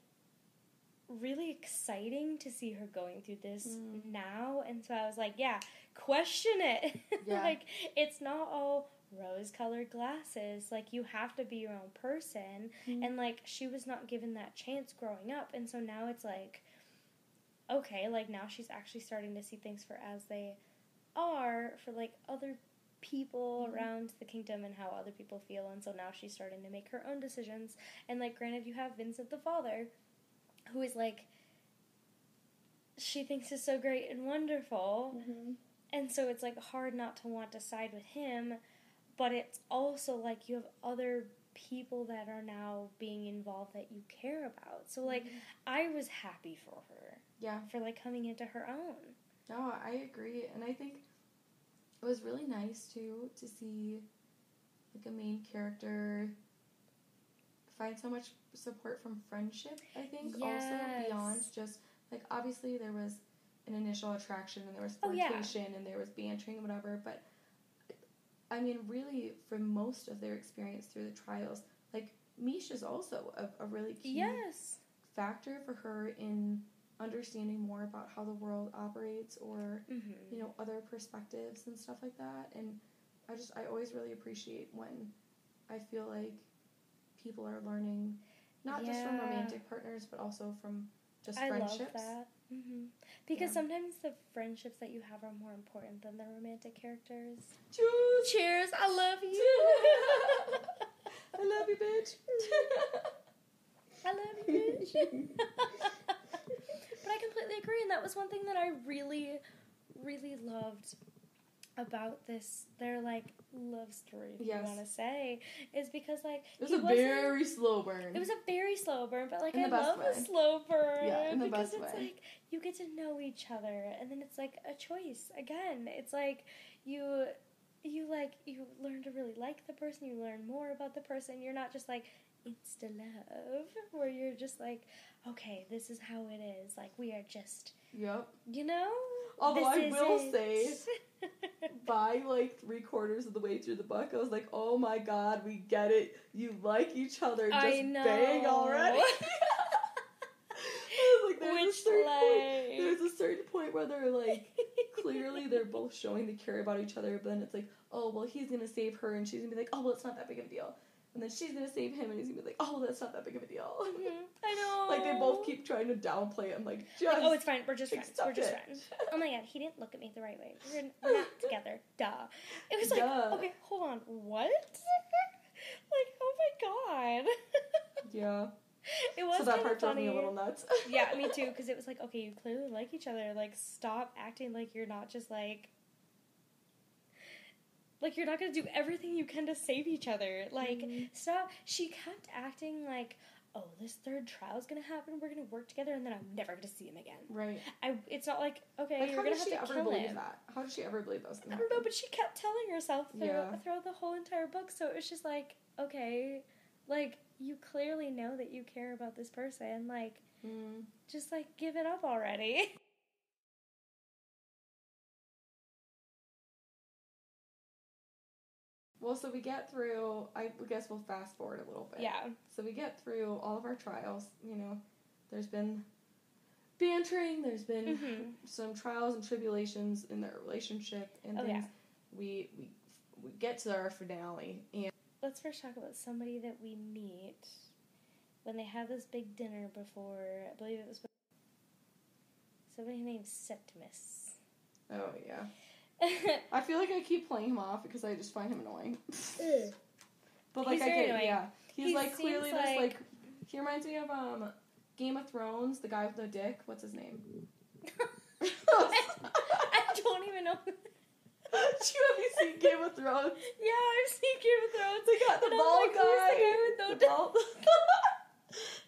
really exciting to see her going through this Mm. now and so I was like yeah question it Yeah. like it's not all rose colored glasses like you have to be your own person Mhm. and like she was not given that chance growing up and so now it's like okay like now she's actually starting to see things for as they are for like other people Mhm. around the kingdom and how other people feel and so now she's starting to make her own decisions and like granted you have Vincent the father who is like she thinks is so great and wonderful Mhm. and so it's like hard not to want to side with him, but it's also like you have other people that are now being involved that you care about. So like I was happy for her Yeah. for like coming into her own. No, I agree, and I think it was really nice too to see like a main character find so much support from friendship. I think also beyond just like obviously there was an initial attraction and there was Oh, yeah. flirtation and there was bantering and whatever, but I mean, really, for most of their experience through the trials, like Misha's also a, a really key Yes. factor for her in understanding more about how the world operates or Mm-hmm. you know other perspectives and stuff like that and i just i always really appreciate when i feel like people are learning not just from romantic partners but also from just I friendships love that. hmm Because Yeah. sometimes the friendships that you have are more important than the romantic characters. Choose. Cheers! I love you. i love you bitch I love you, bitch. but I completely agree, and that was one thing that I really, really loved about this. Their like love story, if Yes. you want to say, is because like it was a very slow burn It was a very slow burn, but like I love way. a slow burn Yeah, in the because it's way. like you get to know each other, and then it's like a choice again. It's like you. You like you learn to really like the person. You learn more about the person. You're not just like insta love, where you're just like, okay, this is how it is. Like we are just, yep you know. Although I will is say, by like three quarters of the way through the book, I was like, "Oh my god, we get it! You like each other, just I know. bang already." I was like, there's a certain point. There's a certain point where they're like, clearly they're both showing they care about each other, but then it's like, oh well, he's gonna save her, and she's gonna be like, oh well, it's not that big of a deal, and then she's gonna save him, and he's gonna be like, oh, that's not that big of a deal. Mhm, I know. like they both keep trying to downplay it. I'm like, just Like, oh, it's fine. We're just friends. We're just it. friends. Oh my god, he didn't look at me the right way. We're, we're not together. Duh. It was like, Duh. okay, hold on. What? like, oh my god. yeah. It was so that part drove me a little nuts. yeah, me too. Because it was like, okay, you clearly like each other. Like, stop acting like you're not just like, like you're not gonna do everything you can to save each other. Like, Mhm. stop. She kept acting like, oh, this third trial is gonna happen. We're gonna work together, and then I'm never gonna see him again. Right. I. It's not like okay, Like, you're how gonna did have she to ever believe him. that? How did she ever believe that I don't know, but she kept telling herself through, Yeah. throughout the whole entire book. So it was just like, okay, like you clearly know that you care about this person. Like, Mm. just like give it up already. Well, so we get through. I guess we'll fast forward a little bit. yeah. So we get through all of our trials. You know, there's been bantering. There's been hmm some trials and tribulations in their relationship and Oh, things. yeah. We we we get to our finale, and Let's first talk about somebody that we meet when they have this big dinner before. I believe it was somebody named Septimus. oh yeah, I feel like I keep playing him off because I just find him annoying. But like He's I very get, annoying. yeah, he's He like clearly seems this like- like he reminds me of um Game of Thrones, the guy with the dick. What's his name? I don't even know. you have you seen Game of Thrones? Yeah, I've seen Game of Thrones. They got the But I'm bald like, guy. who's the guy with no the dick? bald,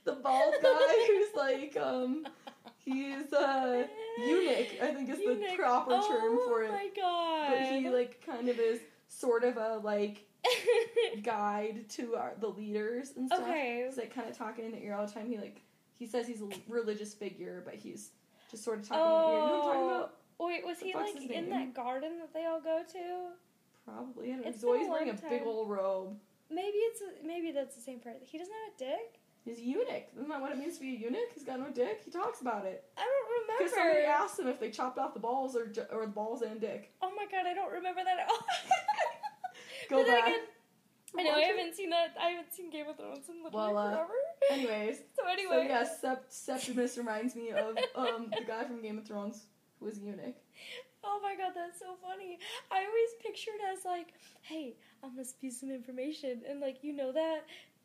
the bald guy who's like um he's uh eunuch. I think is the Eunuch. proper term oh for Oh it. my god. But he like kind of is sort of a like guide to our the leaders and stuff. okay. He's like kind of talking in the ear all the time. He like he says he's a religious figure, but he's just sort of talking in the ear. You know what I'm talking Oh. about? Wait, was The he like in that garden that they all go to? Probably. I don't know. He's always wearing a big old robe. Maybe it's a, maybe that's the same person. He doesn't have a dick. He's a eunuch. Isn't that what it means to be a eunuch? He's got no dick. He talks about it. I don't remember. Because somebody asked him if they chopped off the balls or ju- or the balls and dick. Oh my god, I don't remember that at all. Go back. again, I know I haven't seen that. I haven't seen Game of Thrones in literally Well, uh, forever. Anyways, so so anyway, yeah, Sept- Septimus reminds me of um the guy from Game of Thrones who was a eunuch. Oh my god, that's so funny. I always pictured as like, hey, I'm gonna spew some information, and like you know that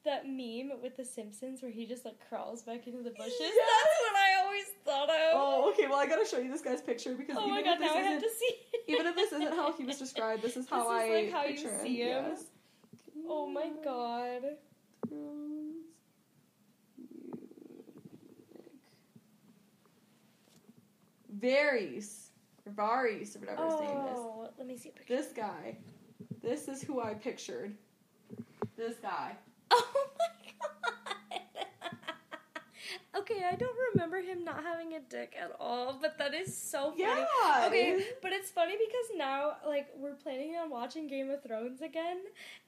that meme with the Simpsons where he just like crawls back into the bushes. Yes! That's what I always thought of. Oh, okay. Well, I gotta show you this guy's picture because Oh even my if god, this now I isn't have to see. it. even if this isn't how he was described, this is how This I is, like, how you picture see him. Yes. Oh my god. Varys. Or Varys, or whatever his name is. Oh, let me see a picture. This guy. This is who I pictured. This guy. Oh my god. okay, I don't remember him not having a dick at all, but that is so funny. Yeah. Okay, but it's funny because now, like, we're planning on watching Game of Thrones again,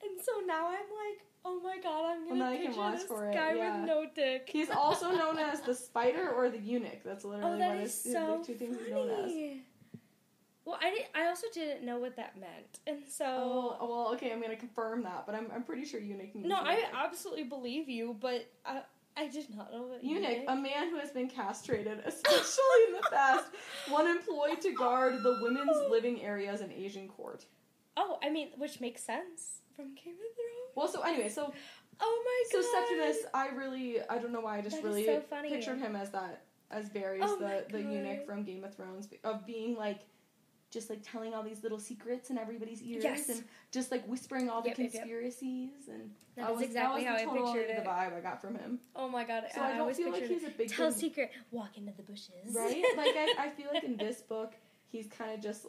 and so now I'm like, oh my god, I'm gonna can picture this it, guy yeah. with no dick. He's also known as the spider or the eunuch. That's literally oh, that what his, so the two things he's known as. Well, I I also didn't know what that meant, and so Oh, oh, well, okay, I'm gonna confirm that, but I'm, I'm pretty sure eunuch means no, I absolutely believe you, but I I did not know that. Eunuch, a man who has been castrated, especially in the past, one employed to guard the women's living areas in Asian court. Oh, I mean, which makes sense from Game of Thrones. Well, so anyway, so Oh my god. so. Septimus, I really, I don't know why, I just That really so pictured him as that, as Varys, Oh the the eunuch from Game of Thrones, of being like. Just like telling all these little secrets in everybody's ears, Yes. and just like whispering all the Yep, yep, yep. conspiracies, and That was, exactly that how was I the total pictured the it. vibe I got from him. Oh my god. So I, I don't feel like he's a big Tell secret. Walk into the bushes. right? Like I, I feel like in this book he's kind of just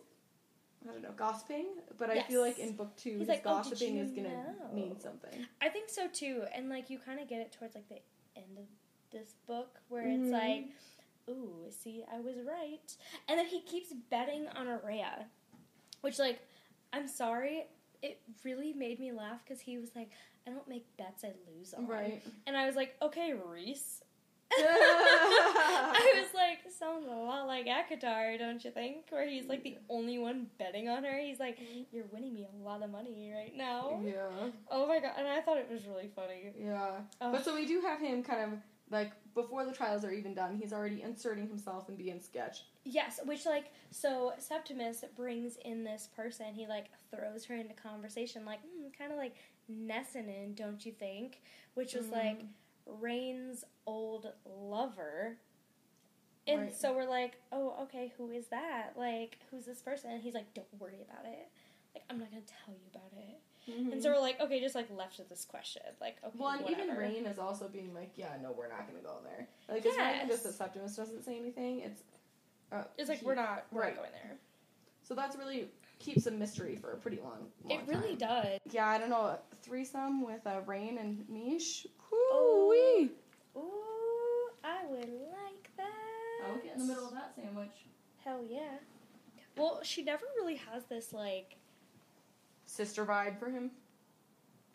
I don't know gossiping, but I feel like in book two He's his like, "Oh, gossiping you is gonna know?" mean something. I think so too, and like you kind of get it towards like the end of this book where Mhm. it's like, ooh, see, I was right, and then he keeps betting on Oraya, which like, I'm sorry, it really made me laugh because he was like, I don't make bets I lose on, Right. and I was like, okay, Rhys. I was like, sounds a lot like ACOTAR, don't you think? Where he's like the only one betting on her. He's like, mm-hmm. you're winning me a lot of money right now. yeah. Oh my god, and I thought it was really funny. Yeah. Oh. But so we do have him kind of like before the trials are even done, he's already inserting himself and being sketch. Yes, which like so Septimus brings in this person. He like throws her into conversation, like mm, kind of like Nessanyn, don't you think? Which was like Raihn's old lover. And Right. so we're like, oh, okay, who is that? Like, who's this person? And he's like, don't worry about it. Like, I'm not gonna tell you about it. And so we're like, okay, just like left with this question. Like, okay, Mm-hmm. Well, and even. Raihn is also being like, yeah, no, we're not gonna go there. Like, it's not even just that Septimus doesn't say anything. It's uh, It's like he- we're not, we're right. not going there. So that's really keeps a mystery for a pretty long. long It really time. does. Yeah, I don't know. A threesome with uh, Raihn and Mish. Oh. Woo-wee. Ooh, I would like that. I would get in the middle of that sandwich. Hell yeah. Well, she never really has this like. Sister vibe for him.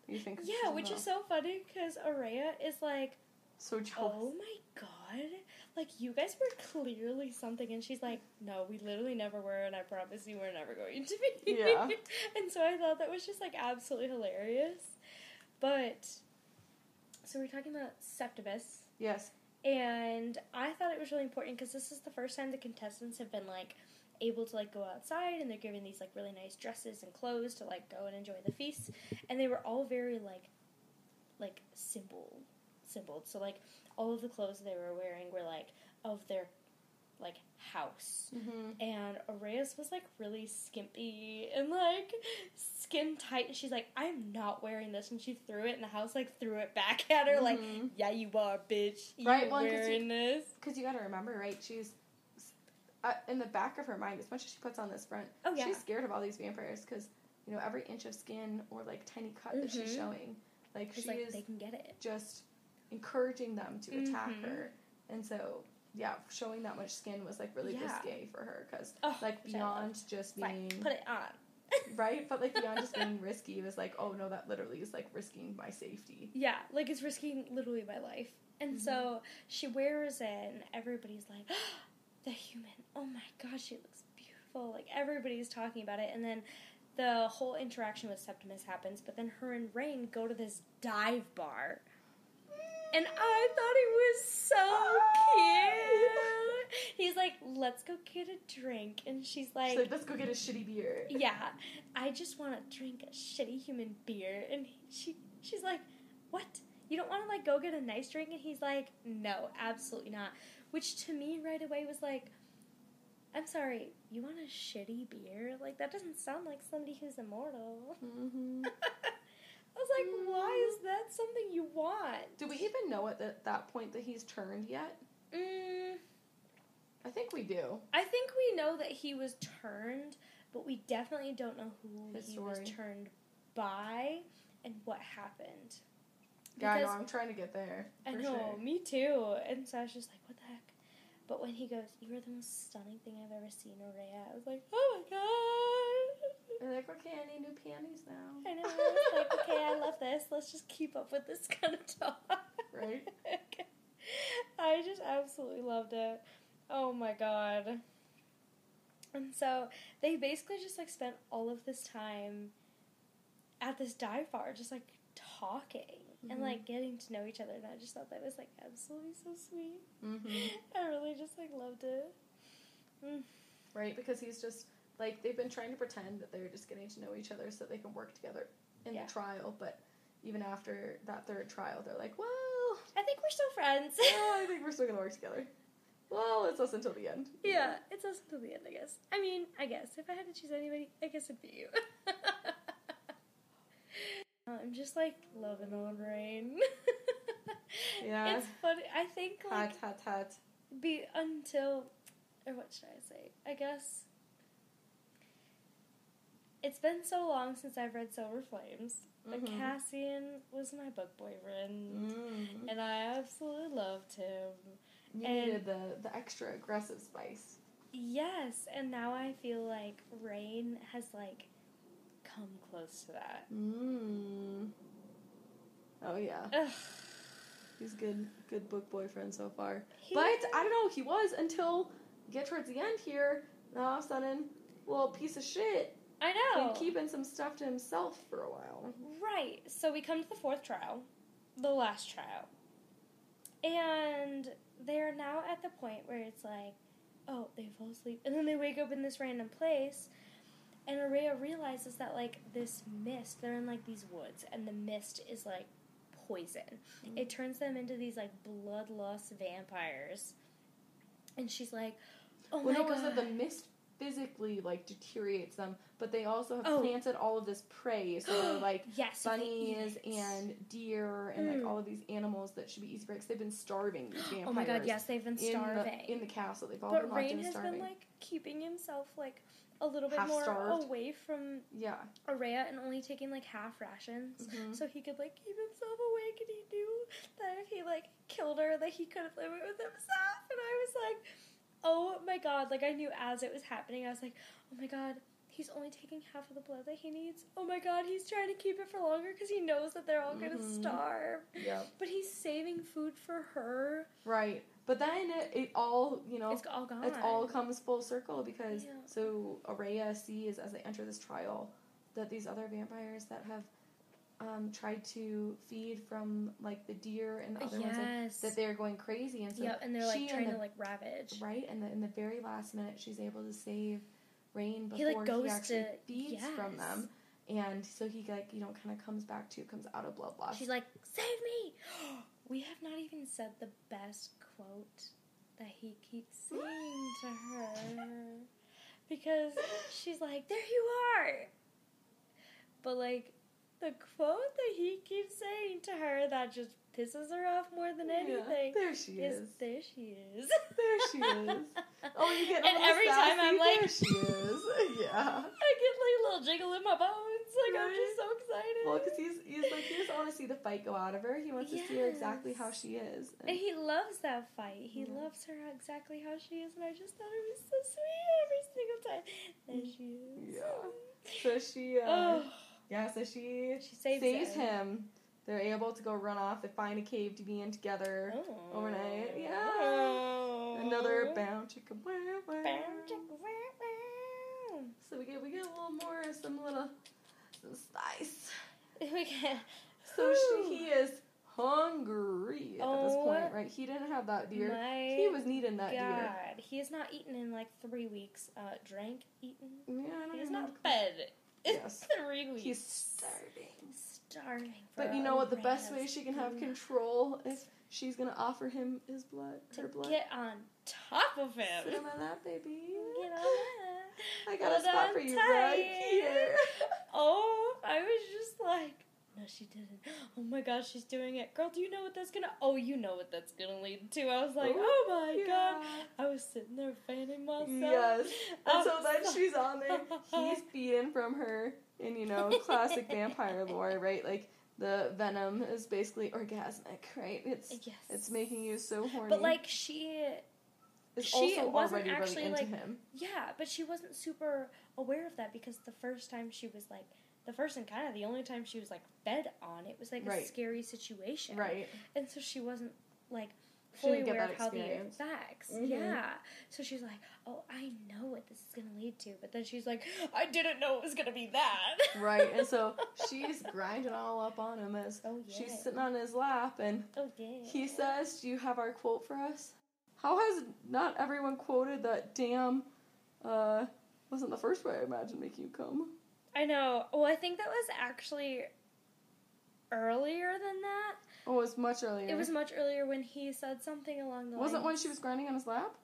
You think? Yeah, which is so funny because Oraya is like, so jealous. oh my god, like you guys were clearly something, and she's like, no, we literally never were, and I promise you, we're never going to be. Yeah. and so I thought that was just like absolutely hilarious. But so we're talking about Septimus. Yes. And I thought it was really important because this is the first time the contestants have been like able to like go outside and they're given these like really nice dresses and clothes to like go and enjoy the feast. And they were all very like like simple simple. So like all of the clothes they were wearing were like of their like house. Mm-hmm. And Oraya's was like really skimpy and like skin tight. And she's like, I'm not wearing this. And she threw it, and the house like threw it back at her, like, Mhm. Yeah, you are, bitch. You Right, well, 'cause you- wearing this. Because you got to remember, right? She's uh, in the back of her mind, as much as she puts on this front, Oh yeah, she's scared of all these vampires because you know every inch of skin or like tiny cut that she's Mhm. showing, like she like is they can get it. just encouraging them to attack Mhm. her, and so yeah, showing that much skin was like really Yeah. risque for her because Oh, like beyond just being Like, put it on. right, but like beyond just being risky, it was like oh no, that literally is like risking my safety. Yeah, like it's risking literally my life. And Mhm. so she wears it, and everybody's like, the human. Oh my gosh, she looks beautiful. Like everybody's talking about it. And then the whole interaction with Septimus happens, but then her and Raihn go to this dive bar. And I thought it was so cute. He's like, let's go get a drink. And she's like, She's like, let's go get a shitty beer. yeah, I just want to drink a shitty human beer. And he, she, she's like, what? You don't want to like go get a nice drink? And he's like, no, absolutely not. Which to me right away was like, I'm sorry, you want a shitty beer? Like that doesn't sound like somebody who's immortal. hmm I was like, why is that something you want? Do we even know at that that point that he's turned yet? Mm, I think we do. I think we know that he was turned, but we definitely don't know who His he was turned by and what happened. Yeah, I know. I'm trying to get there. I know, sure. me too. And so I was just like, what the heck? But when he goes, you are the most stunning thing I've ever seen, Oraya, I was like, oh my god. They're like, okay, I need new panties now. I know. I was like, okay, I love this. Let's just keep up with this kind of talk. Right? I just absolutely loved it. Oh my god. And so they basically just like spent all of this time at this dive bar, just like talking and Mhm. like getting to know each other. And I just thought that was like absolutely so sweet. Mm-hmm. I really just like loved it. Right? Because he's just like they've been trying to pretend that they're just getting to know each other so they can work together in Yeah. the trial, but even after that third trial, they're like, well, I think we're still friends. well, I think we're still gonna work together. Well, it's us until the end. yeah, it's us until the end, I guess. I mean, I guess if I had to choose anybody, I guess it'd be you. I'm just like loving on Raihn. Yeah. It's funny. I think like Hot, hot, hot. be until or what should I say? I guess it's been so long since I've read Silver Flames. But Mhm. Cassian was my book boyfriend. Mm. And I absolutely loved him. You and- needed the, the extra aggressive spice. Yes, and now I feel like Raihn has like come close to that. Mm. Oh yeah, Ugh. he's good, good book boyfriend so far. He- But I don't know, he was until get towards the end here. Now all of a sudden, little piece of shit, I know. been keeping some stuff to himself for a while. Right. So we come to the fourth trial, the last trial. And they're now at the point where it's like, oh, they fall asleep. And then they wake up in this random place. And Oraya realizes that, like, this mist, they're in, like, these woods, and the mist is, like, poison. Mm. It turns them into these like bloodlust vampires. And she's like, "Oh well, my no, god!" that the mist physically like deteriorates them, but they also have Oh. planted all of this prey, so like yes, so they eat bunnies and deer and like Mm. all of these animals that should be easy prey they've been starving these vampires. Oh my god! Yes, they've been in starving. the in the castle. They've all but been locked Raihn in has starving. been like keeping himself like a little bit more starved. away from yeah. Oraya and only taking like half rations. Mhm. So he could like keep himself awake and he knew that if he like killed her that he couldn't live it with himself and I was like, Oh my god, like I knew as it was happening, I was like, Oh my god, he's only taking half of the blood that he needs. Oh my god, he's trying to keep it for longer because he knows that they're all gonna Mhm. starve. Yeah. But he's saving food for her. Right. But then it, it all you know It's all gone. it all comes full circle because Yeah. so Oraya sees as they enter this trial that these other vampires that have um, tried to feed from like the deer and the other ones like, that they're going crazy and so yep, and they're like trying the- to like ravage. right and the, in the very last minute she's able to save Raihn He, before like, he, actually to- feeds from them and so he like you know kind of comes back to comes out of blood bloodlust She's like, "Save me!" We have not even said the best quote that he keeps saying to her because she's like, "There you are," but like the quote that he keeps saying to her that just pisses her off more than Yeah, anything there she is, is "There she is." There she is. Oh, you get And every time. I'm like- there she is. Yeah. I get like a little jiggle in my bones. Like I'm just so excited. Well, because he's he's like he just want to see the fight go out of her. He wants to see her exactly how she is. And he loves that fight. He Yeah. loves her exactly how she is, and I just thought it was so sweet every single time. There she is. Yeah. so she, uh, Oh, yeah, so she she saves, saves him. him. They're able to go run off. They find a cave to be in together. Oh. overnight. Yeah. Oh. Another bound chicka wow wow. Bound chicka wow wow. So we get we get a little more some little some spice. We can- So she, he is hungry at this Oh point, right? He didn't have that deer. He was needing that deer. God, he has not eaten in like three weeks. Uh, drank, eaten. Yeah, I don't He has even not fed. in Yes. three weeks. He's starving. starving. But you know what? The best way she can have control is she's gonna offer him his blood, her blood. get on top of him. Sit on my lap, baby. Get on that. I got a spot for you tight. right here. Oh, I was just like, no, she didn't. Oh my gosh, she's doing it. Girl, do you know what that's gonna? Oh, you know what that's gonna lead to. I was like, Ooh, oh my god. I was sitting there fanning myself. Yes. And so then like- she's on there. He's feeding from her in, you know, classic vampire lore, right? Like the venom is basically orgasmic, right? It's Yes. it's making you so horny. But like she, it's she also wasn't already actually, really into like, him. yeah, but she wasn't super aware of that because the first time she was like, the first and kind of the only time she was like fed on it was like a scary situation. Right. And so she wasn't like fully aware of how the effects. Mhm. Yeah. So she's like, "Oh, I know what this is gonna lead to," but then she's like, "I didn't know it was gonna be that." Right. And so she's grinding all up on him as oh yeah. she's sitting on his lap and Oh yeah. he says, Do you have our quote for us? How has not everyone quoted that damn uh wasn't the first way I imagined making you come? I know. Well, I think that was actually earlier than that. Oh, it was much earlier. It was much earlier when he said something along the Wasn't lines. when she was grinding on his lap?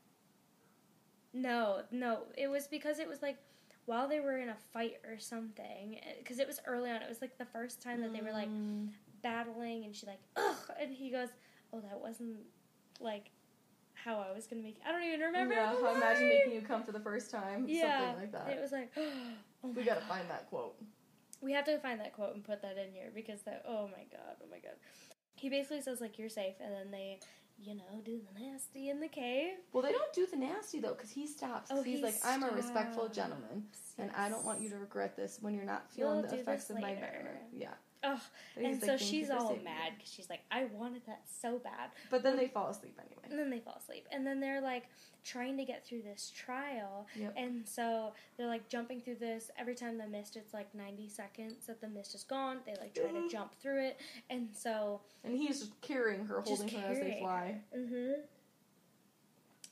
No, no. It was because it was like while they were in a fight or something. Because it was early on. It was like the first time that they were like Mm. battling, and she like ugh, and he goes, "Oh, that wasn't like how I was gonna make." I don't even remember. Yeah, how imagine making you come for the first time. Yeah, Something like that. it was like, oh We gotta God. find that quote. We have to find that quote and put that in here because that. Oh my god! Oh my god! He basically says like you're safe, and then they, you know, do the nasty in the cave. Well, they don't do the nasty though, because he stops. Oh, he's he like, I'm a respectful stops. gentleman, and I don't want you to regret this when you're not You'll feeling the effects of my venom. Yeah. Ugh, But and so like, she's all mad because she's like, I wanted that so bad. But then they fall asleep anyway. And then they fall asleep. And then they're like trying to get through this trial. Yep. And so they're like jumping through this. Every time the mist, it's like 90 seconds that the mist is gone. They like try to jump through it. And so. And he's carrying her, holding her as they fly. hmm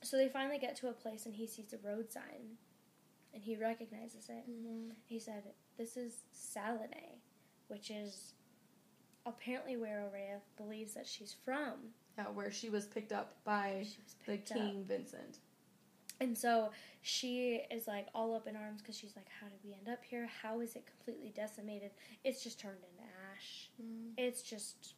So they finally get to a place and he sees a road sign. And he recognizes it. He said, This is Salinae, which is apparently where Oraya believes that she's from. Yeah, where she was picked up by was the picked up. King Vincent. And so she is like all up in arms because she's like, How did we end up here? How is it completely decimated? It's just turned into ash. Mm. It's just,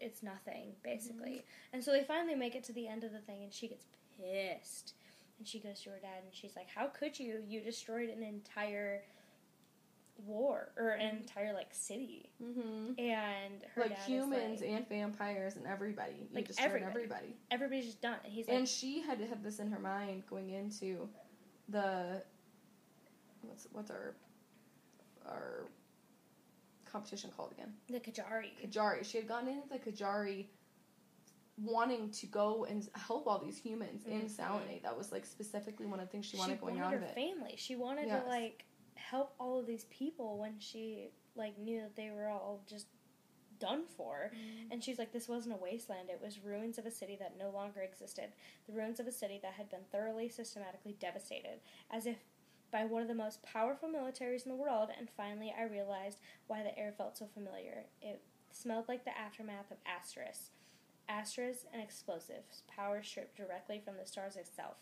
it's nothing, basically. Mm. And so they finally make it to the end of the thing and she gets pissed. And she goes to her dad and she's like, How could you? You destroyed an entire war or an entire like city. Mm-hmm. And her Like humans like, and vampires and everybody. You Like destroyed everybody. everybody. everybody's just done. And he's like, And she had to have this in her mind going into the what's what's our our competition called again? The Kejari. Kejari. She had gone into the Kejari wanting to go and help all these humans in Mhm. Salinae. That was like specifically one of the things she wanted going wanted out her of it. family. She wanted Yes. to like help all of these people when she like knew that they were all just done for. Mm-hmm. And she's like, this wasn't a wasteland. It was ruins of a city that no longer existed. The ruins of a city that had been thoroughly, systematically devastated, as if by one of the most powerful militaries in the world. And finally, I realized why the air felt so familiar. It smelled like the aftermath of Asteris. Asteris and explosives, power stripped directly from the stars itself.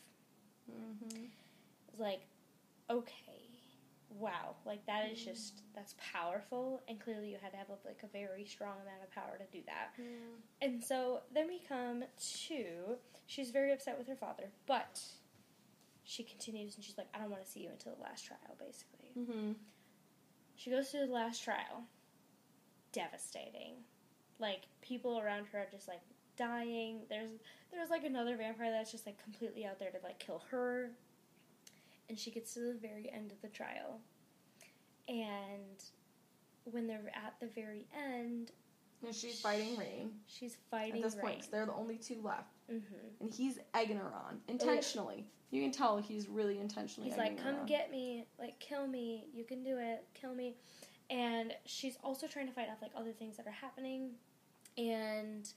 Mm-hmm. It's like, okay, wow, like that is just that's powerful, and clearly you had to have a, like a very strong amount of power to do that. And so then we come to she's very upset with her father, but she continues and she's like, I don't want to see you until the last trial, basically. Mm-hmm. She goes to the last trial. Devastating. Like people around her are just like dying. There's there's like another vampire that's just like completely out there to like kill her. And she gets to the very end of the trial. And when they're at the very end, And she's fighting Raihn she's fighting at this Raihn. point. They're the only two left. hmm And he's egging her on. Intentionally. You can tell he's really intentionally He's like, "Come get me! Like, kill me! You can do it! Kill me!" And she's also trying to fight off like other things that are happening, and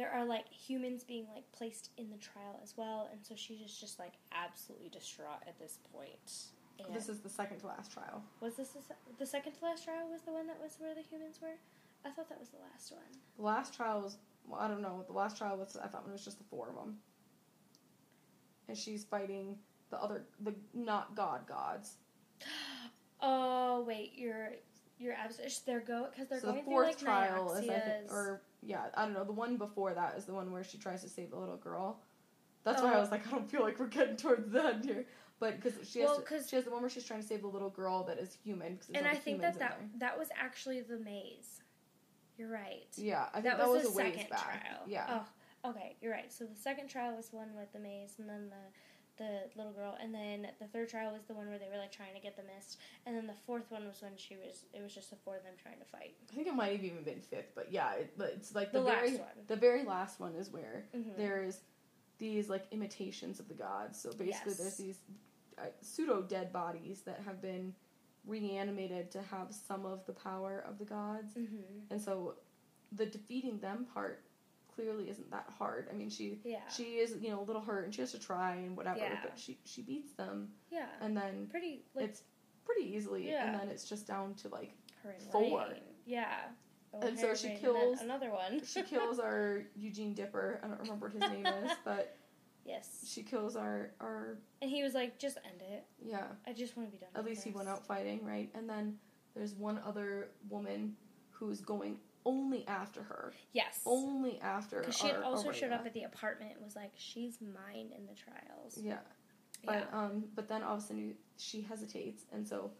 there are like humans being like placed in the trial as well, and so she's just just like absolutely distraught at this point. And This is the second to last trial. was this the, se- the second to last trial? Was the one that was where the humans were? I thought that was the last one. The last trial was, well, I don't know. The last trial was, I thought it was just the four of them. And she's fighting the other, the not god gods. Oh wait, you're you're absolutely they're go because they're so going the through like trial is, I think, or yeah, I don't know. The one before that is the one where she tries to save the little girl. That's oh. why I Oh. was like, I don't feel like we're getting towards the end here. But because she, Well, has to- 'cause- she has the one where she's trying to save the little girl that is human. And I think that that that was actually the maze. You're right. Yeah, I think that, that, was, was, the a ways second back. trial. Yeah. Oh, okay. You're right. So the second trial was one with the maze, and then the the little girl, and then the third trial was the one where they were like trying to get the mist, and then the fourth one was when she was. It was just the four of them trying to fight. I think it might have even been fifth, but yeah, it, but it's like The, the, last very one. the very last one is where Mhm. there's these like imitations of the gods. So basically, Yes. there's these uh, pseudo dead bodies that have been reanimated to have some of the power of the gods, Mhm. and so the defeating them part clearly isn't that hard. I mean, she Yeah. she is you know a little hurt and she has to try and whatever, Yeah. but she she beats them, yeah. and then Pretty like it's pretty easily, Yeah. and then it's just down to like her and four. Yeah. Oh, And so she Raihn, and then kills- another one. she kills our Eugene Dipper. I don't remember what his name is, but yes. she kills our our And he was like, "Just end it. yeah. I just want to be done." At least he went out fighting, right? And then there's one other woman who's going only after her, Yes. only after. Because she had our also showed up at the apartment and was like, she's mine in the trials. Yeah, Yeah. but um, but then all of a sudden she hesitates, and so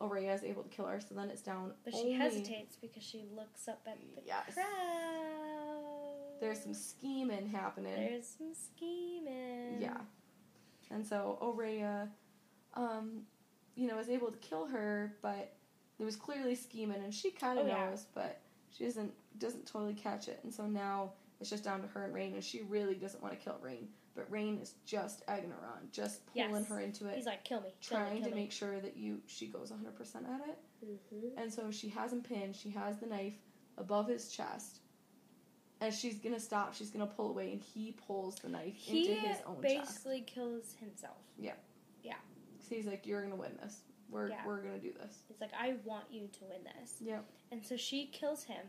Oraya is able to kill her. So then it's down. But only, she hesitates because she looks up at the Yes. crowd. There's some scheming happening. There's some scheming. Yeah. And so Oraya, um, you know, is able to kill her, but there was clearly scheming, and she kind of Oh, yeah. knows, but she doesn't doesn't totally catch it. And so now it's just down to her and Raihn, and she really doesn't want to kill Raihn, but Raihn is just egging her on, just pulling Yes. her into it, He's like, kill me. Kill trying me, kill to me. make sure that you she goes 100 percent at it. Mm-hmm. And so she has him pinned. She has the knife above his chest. And she's gonna stop. She's gonna pull away, and he pulls the knife He into his own chest. basically kills himself. Yeah. Yeah. So he's like, "You're gonna win this." We're Yeah. we're gonna do this. It's like, I want you to win this. Yep. And so she kills him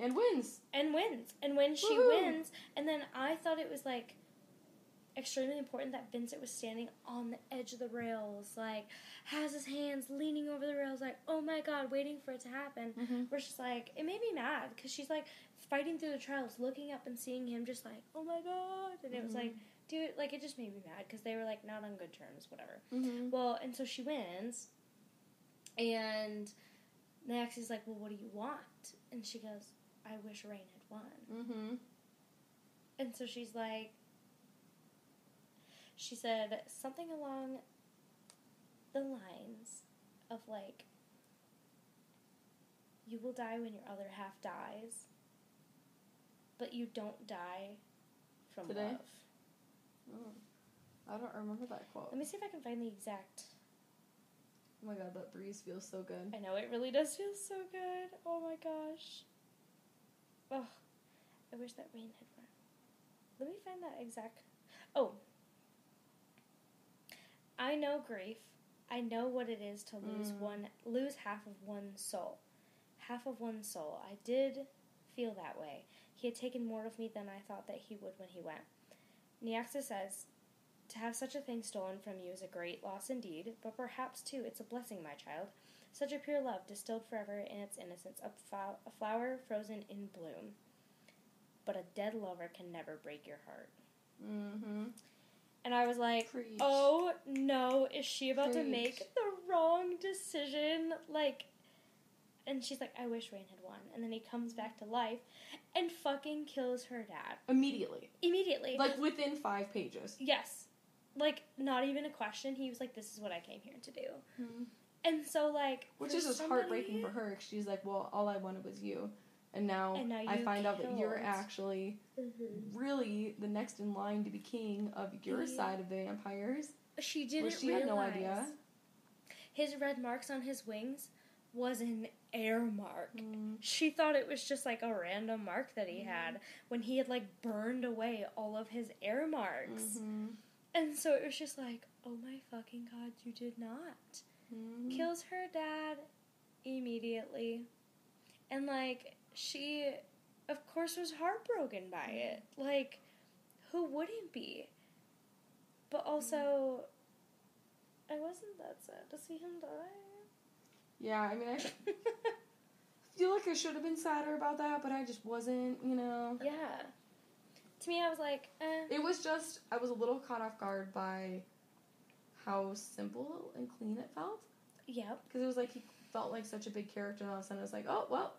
And wins. and wins. And when she Woohoo! wins, and then I thought it was like extremely important that Vincent was standing on the edge of the rails, like has his hands leaning over the rails, like oh my god, waiting for it to happen. Mm-hmm. Where she's like, it made me mad because she's like fighting through the trials, looking up and seeing him, just like oh my god, and it was like, dude, like it just made me mad because they were like not on good terms, whatever. Mm-hmm. Well, and so she wins, and Max is like, well, what do you want? And she goes, I wish Raihn had won. Mm-hmm. And so she's like, she said something along the lines of like, you will die when your other half dies, but you don't die from Today? love. I don't remember that quote. Let me see if I can find the exact. Oh my god, that breeze feels so good. I know it really does feel so good. Oh my gosh. Oh, I wish that Raihn had run. Let me find that exact. Oh. I know grief. I know what it is to lose Mm. one, lose half of one's soul. Half of one's soul. I did feel that way. He had taken more of me than I thought that he would when he went. Nyaxia says, To have such a thing stolen from you is a great loss indeed, but perhaps too it's a blessing, my child. Such a pure love, distilled forever in its innocence, a, fo- a flower frozen in bloom. But a dead lover can never break your heart. Mm-hmm. And I was like, Preach. oh no, is she about to make the wrong decision? Like, and she's like, I wish Raihn had won. And then he comes back to life and fucking kills her dad Immediately. immediately. Like within five pages. yes. Like, not even a question. He was like, this is what I came here to do. And so, like, Which is just somebody- heartbreaking for her. she's like, well, all I wanted was you. And now, And now I find out that you're killed. actually Mhm. really the next in line to be king of your Yeah. side of the vampires. She didn't Which she had no realize idea. His red marks on his wings was an heir mark. Mm. She thought it was just like a random mark that he Mhm. had when he had like burned away all of his heir marks. hmm And so it was just like, oh my fucking god, you did not. hmm Kills her dad immediately. And like, she, of course, was heartbroken by it. Like, who wouldn't be? But also, I wasn't that sad to see him die. Yeah, I mean, I feel like I should have been sadder about that, but I just wasn't, you know. yeah. To me, I was like, eh. It was just, I was a little caught off guard by how simple and clean it felt. Yep, Because it was like he felt like such a big character, and all of a sudden it was like, oh, well,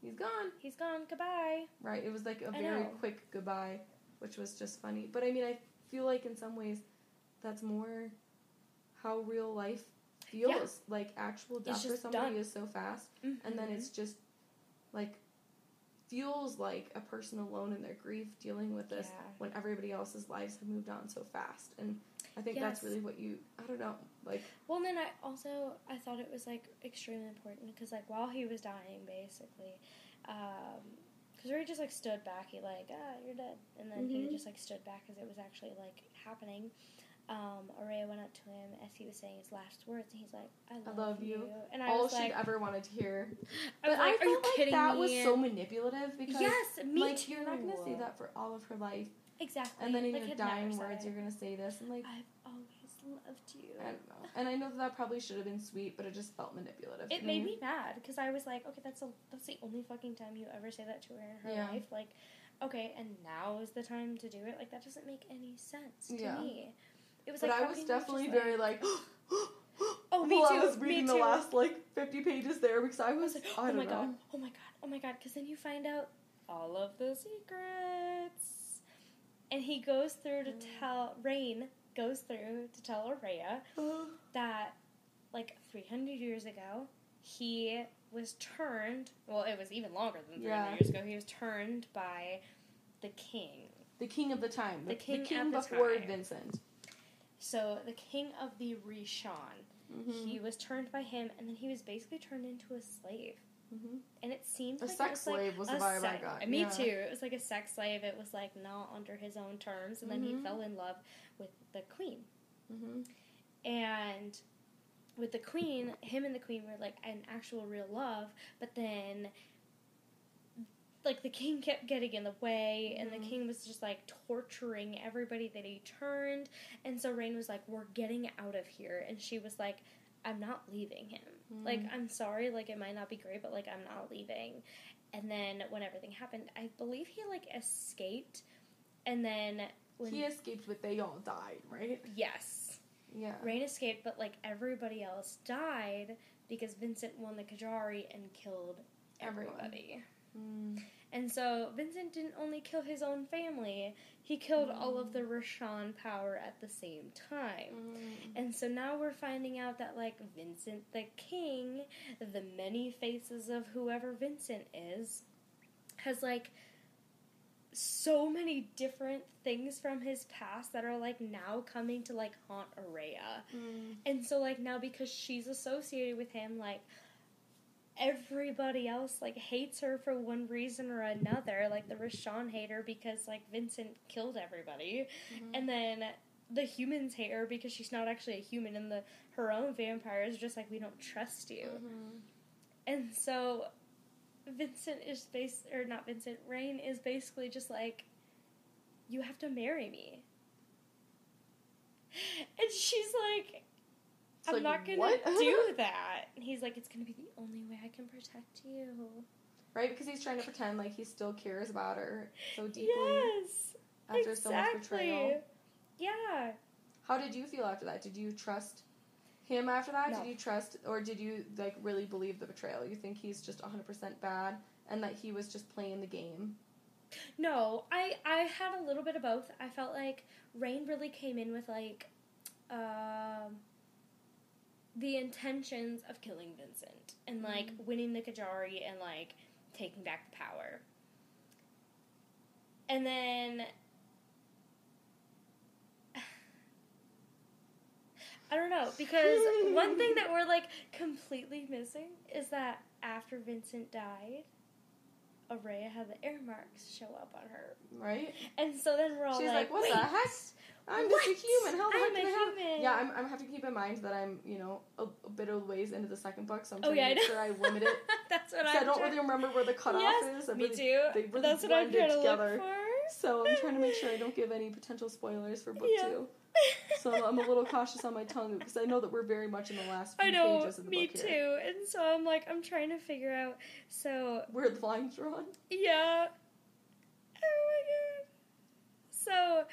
he's gone. he's gone. Goodbye. Right? It was like a I very know. quick goodbye, which was just funny. But I mean, I feel like in some ways that's more how real life feels. Like actual death for somebody done. is so fast, and then Mhm. it's just like feels like a person alone in their grief dealing with this Yeah. when everybody else's lives have moved on so fast. And I think that's really what you I don't know like Well, and then I also I thought it was like extremely important because like while he was dying, basically, um, because Ray just like stood back. He like ah you're dead, and then he Mhm. just like stood back as it was actually like happening. Um, Oraya went up to him as he was saying his last words, and he's like, "I love, love you." And I all was she'd like, ever wanted to hear. I but like, I "Are you felt like kidding that me?" was so manipulative because yes, me like too. you're not gonna say that for all of her life, exactly. and then in Like, your dying words you're gonna say this, and like I've always loved you. I don't know. And I know that that probably should have been sweet, but it just felt manipulative. It made me mad because I was like, okay, that's a, that's the only fucking time you ever say that to her in her Yeah. life. Like, okay, and now is the time to do it. Like that doesn't make any sense to Yeah. me. It was But like I was definitely very like. Oh, me while too, I was me reading the too. last like 50 pages there because I I was, was like, I oh my know. god, oh my god, oh my god, because then you find out all of the secrets, and he goes through to Mm. tell Raihn goes through to tell Oraya that like 300 years ago he was turned well it was even longer than 300 Yeah. years ago he was turned by the king the king of the time. The, The king the king the before time. Vincent. So the king of the Rishan Mm-hmm. he was turned by him and then he was basically turned into a slave mm-hmm. and it seemed A like it sex was like slave was the a vibe I sex- got. Me yeah. too. It was like a sex slave. It was like not under his own terms, and then he Mhm. fell in love with the queen. Mm-hmm. And with the queen, him and the queen were like an actual real love, but then like the king kept getting in the way and Mhm. the king was just like torturing everybody that he turned and so Raihn was like we're getting out of here and she was like I'm not leaving him. Like Mm. I'm sorry like it might not be great but like I'm not leaving. And then when everything happened, I believe he like escaped and then when he escaped, but they all died, right? yes. Yeah. Raihn escaped, but like everybody else died because Vincent won the Kejari and killed Everyone. everybody. Mm. And so Vincent didn't only kill his own family, he killed all of the Mm. Rishan power at the same time. Mm. And so now we're finding out that like Vincent the King, the many faces of whoever Vincent is, has like so many different things from his past that are like now coming to like haunt Oraya. Mm. And so like now because she's associated with him, like everybody else like hates her for one reason or another. Like the Rishan hate her because like Vincent killed everybody. Mhm. And then the humans hate her because she's not actually a human and the her own vampires are just like we don't trust you. Mhm. And so Vincent is base or not Vincent, Raihn is basically just like you have to marry me. And she's like I'm like, not gonna what? do that. And he's like, it's gonna be the only way I can protect you. Right, because he's trying to pretend like he still cares about her so deeply Yes, after so much exactly. betrayal. Yeah. How did you feel after that? Did you trust him after that? No. Did you trust, or did you like really believe the betrayal? You think he's just 100% bad and that he was just playing the game? No, I I had a little bit of both. I felt like Raihn really came in with like um the intentions of killing Vincent and like Mhm. winning the Kejari and like taking back the power. And then I don't know because one thing that we're like completely missing is that after Vincent died, Oraya had the heir marks show up on her, Right? and so then we're all She's like, like, what the heck? I'm what? just a human. How the I'm heck a can I have-" human. Yeah, I'm, I'm have to keep in mind that I'm, you know, a, a bit of ways into the second book, so I'm Oh trying yeah, to make know. sure I limit it. That's what I'm I don't trying- really remember where the cutoff yes, is. I Me really- too. They really That's what I'm trying to together. look for. So I'm trying to make sure I don't give any potential spoilers for book Yeah. two. So I'm a little cautious on my tongue because I know that we're very much in the last few I know, pages of the me book too. here. And so I'm like, I'm trying to figure out. So Where the line's drawn. yeah. Oh my god. So,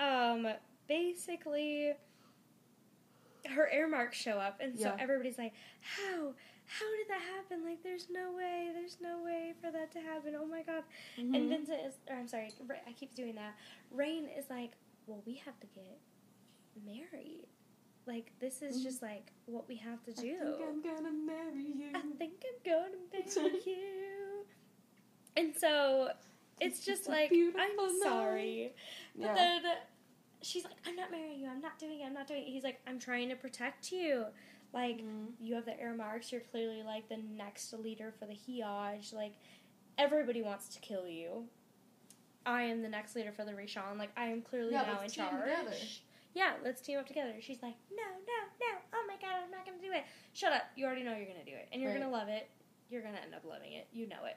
um, basically, her heir marks show up, and so Yeah. everybody's like, "How? How did that happen? Like, there's no way. There's no way for that to happen. Oh my god." And Mhm. Vincent is, or I'm sorry, I keep doing that. Raihn is like, well, we have to get married. Like, this is Mhm. just like what we have to do I think I'm gonna marry you. I think I'm gonna marry you. And so it's This just a like, I'm night. sorry. But yeah. then she's like, I'm not marrying you. I'm not doing it. I'm not doing it. He's like, I'm trying to protect you. Like, Mhm. you have the heir marks. You're clearly like the next leader for the Hiaj. Like, everybody wants to kill you. I am the next leader for the Rishan. Like, I am clearly Yeah, now in let's team charge. together. Yeah, let's team up together. She's like, no, no, no. Oh my god, I'm not gonna do it. Shut up. You already know you're gonna do it, and you're Right. gonna love it. You're gonna end up loving it. You know it.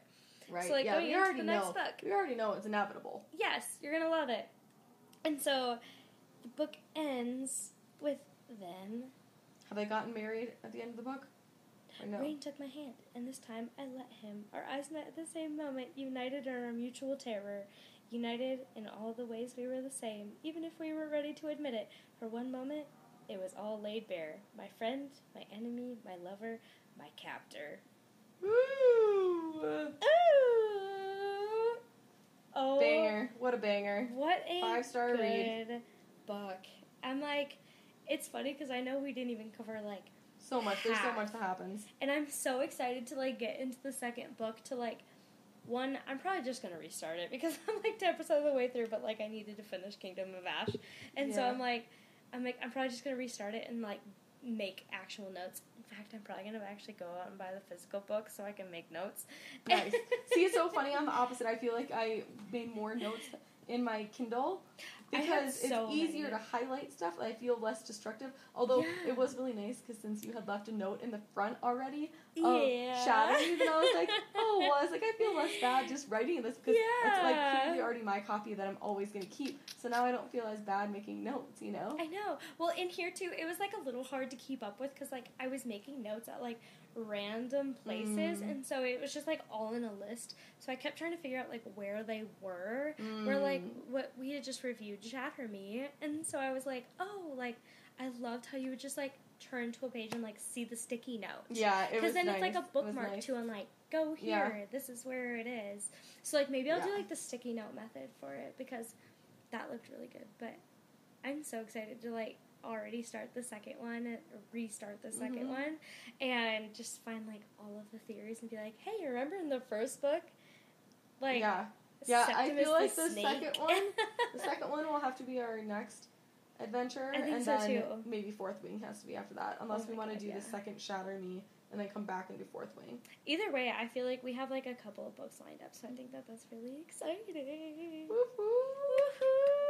Right. So, like, yeah, going we into already the next know. book. We already know it's inevitable. Yes, you're gonna love it. And so, the book ends with then Have they gotten married at the end of the book? No? Raihn took my hand, and this time I let him. Our eyes met at the same moment, united in our mutual terror, united in all the ways we were the same, even if we were ready to admit it. For one moment, it was all laid bare. My friend, my enemy, my lover, my captor. Ooh. Ooh! Oh, Banger. What a banger. What a Five-star read. book. I'm like, it's funny because I know we didn't even cover like So much. There's so much that happens. And I'm so excited to like get into the second book to like one I'm probably just gonna restart it because I'm like ten percent of the way through, but like I needed to finish Kingdom of Ash. And so I'm like I'm like I'm probably just gonna restart it and like make actual notes. In fact I'm probably gonna actually go out and buy the physical book so I can make notes. Nice. See, it's so funny. I'm the opposite. I feel like I made more notes in my Kindle because so it's easier many. to highlight stuff. I feel less destructive. Although Yeah. it was really nice because since you had left a note in the front already of Yeah. shadowing you, then I was like, oh, well, I was like, I feel less bad just writing this because it's like Yeah. clearly already my copy that I'm always gonna keep. So now I don't feel as bad making notes, you know? I know. Well, in here too, it was like a little hard to keep up with because like I was making notes at like random places, Mm. and so it was just like all in a list. So I kept trying to figure out like where they were. Where like Mm. what we had just reviewed Shatter Me, and so I was like, oh, like I loved how you would just like turn to a page and like see the sticky note. Yeah, Because then nice. it's like a bookmark nice. too, and like go Yeah. here. This is where it is. So like maybe I'll do like the sticky note method for it because that looked really good. But I'm so excited to like already start the second one, restart the 2nd Mhm. one, and just find like all of the theories and be like, hey, remember in the first book, like yeah. Yeah, I feel like the second one- The second one will have to be our next adventure, and so, then too. maybe Fourth Wing has to be after that, unless Oh we want to do yeah. the second Shatter Me and then come back and do Fourth Wing. Either way, I feel like we have like a couple of books lined up, so I think that that's really exciting. Woohoo!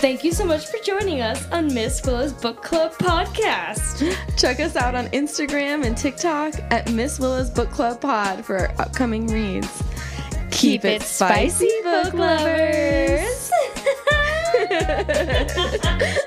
Thank you so much for joining us on Miss Willa's Book Club podcast. Check us out on Instagram and TikTok at Miss Willa's Book Club Pod for our upcoming reads. Keep it spicy, book lovers.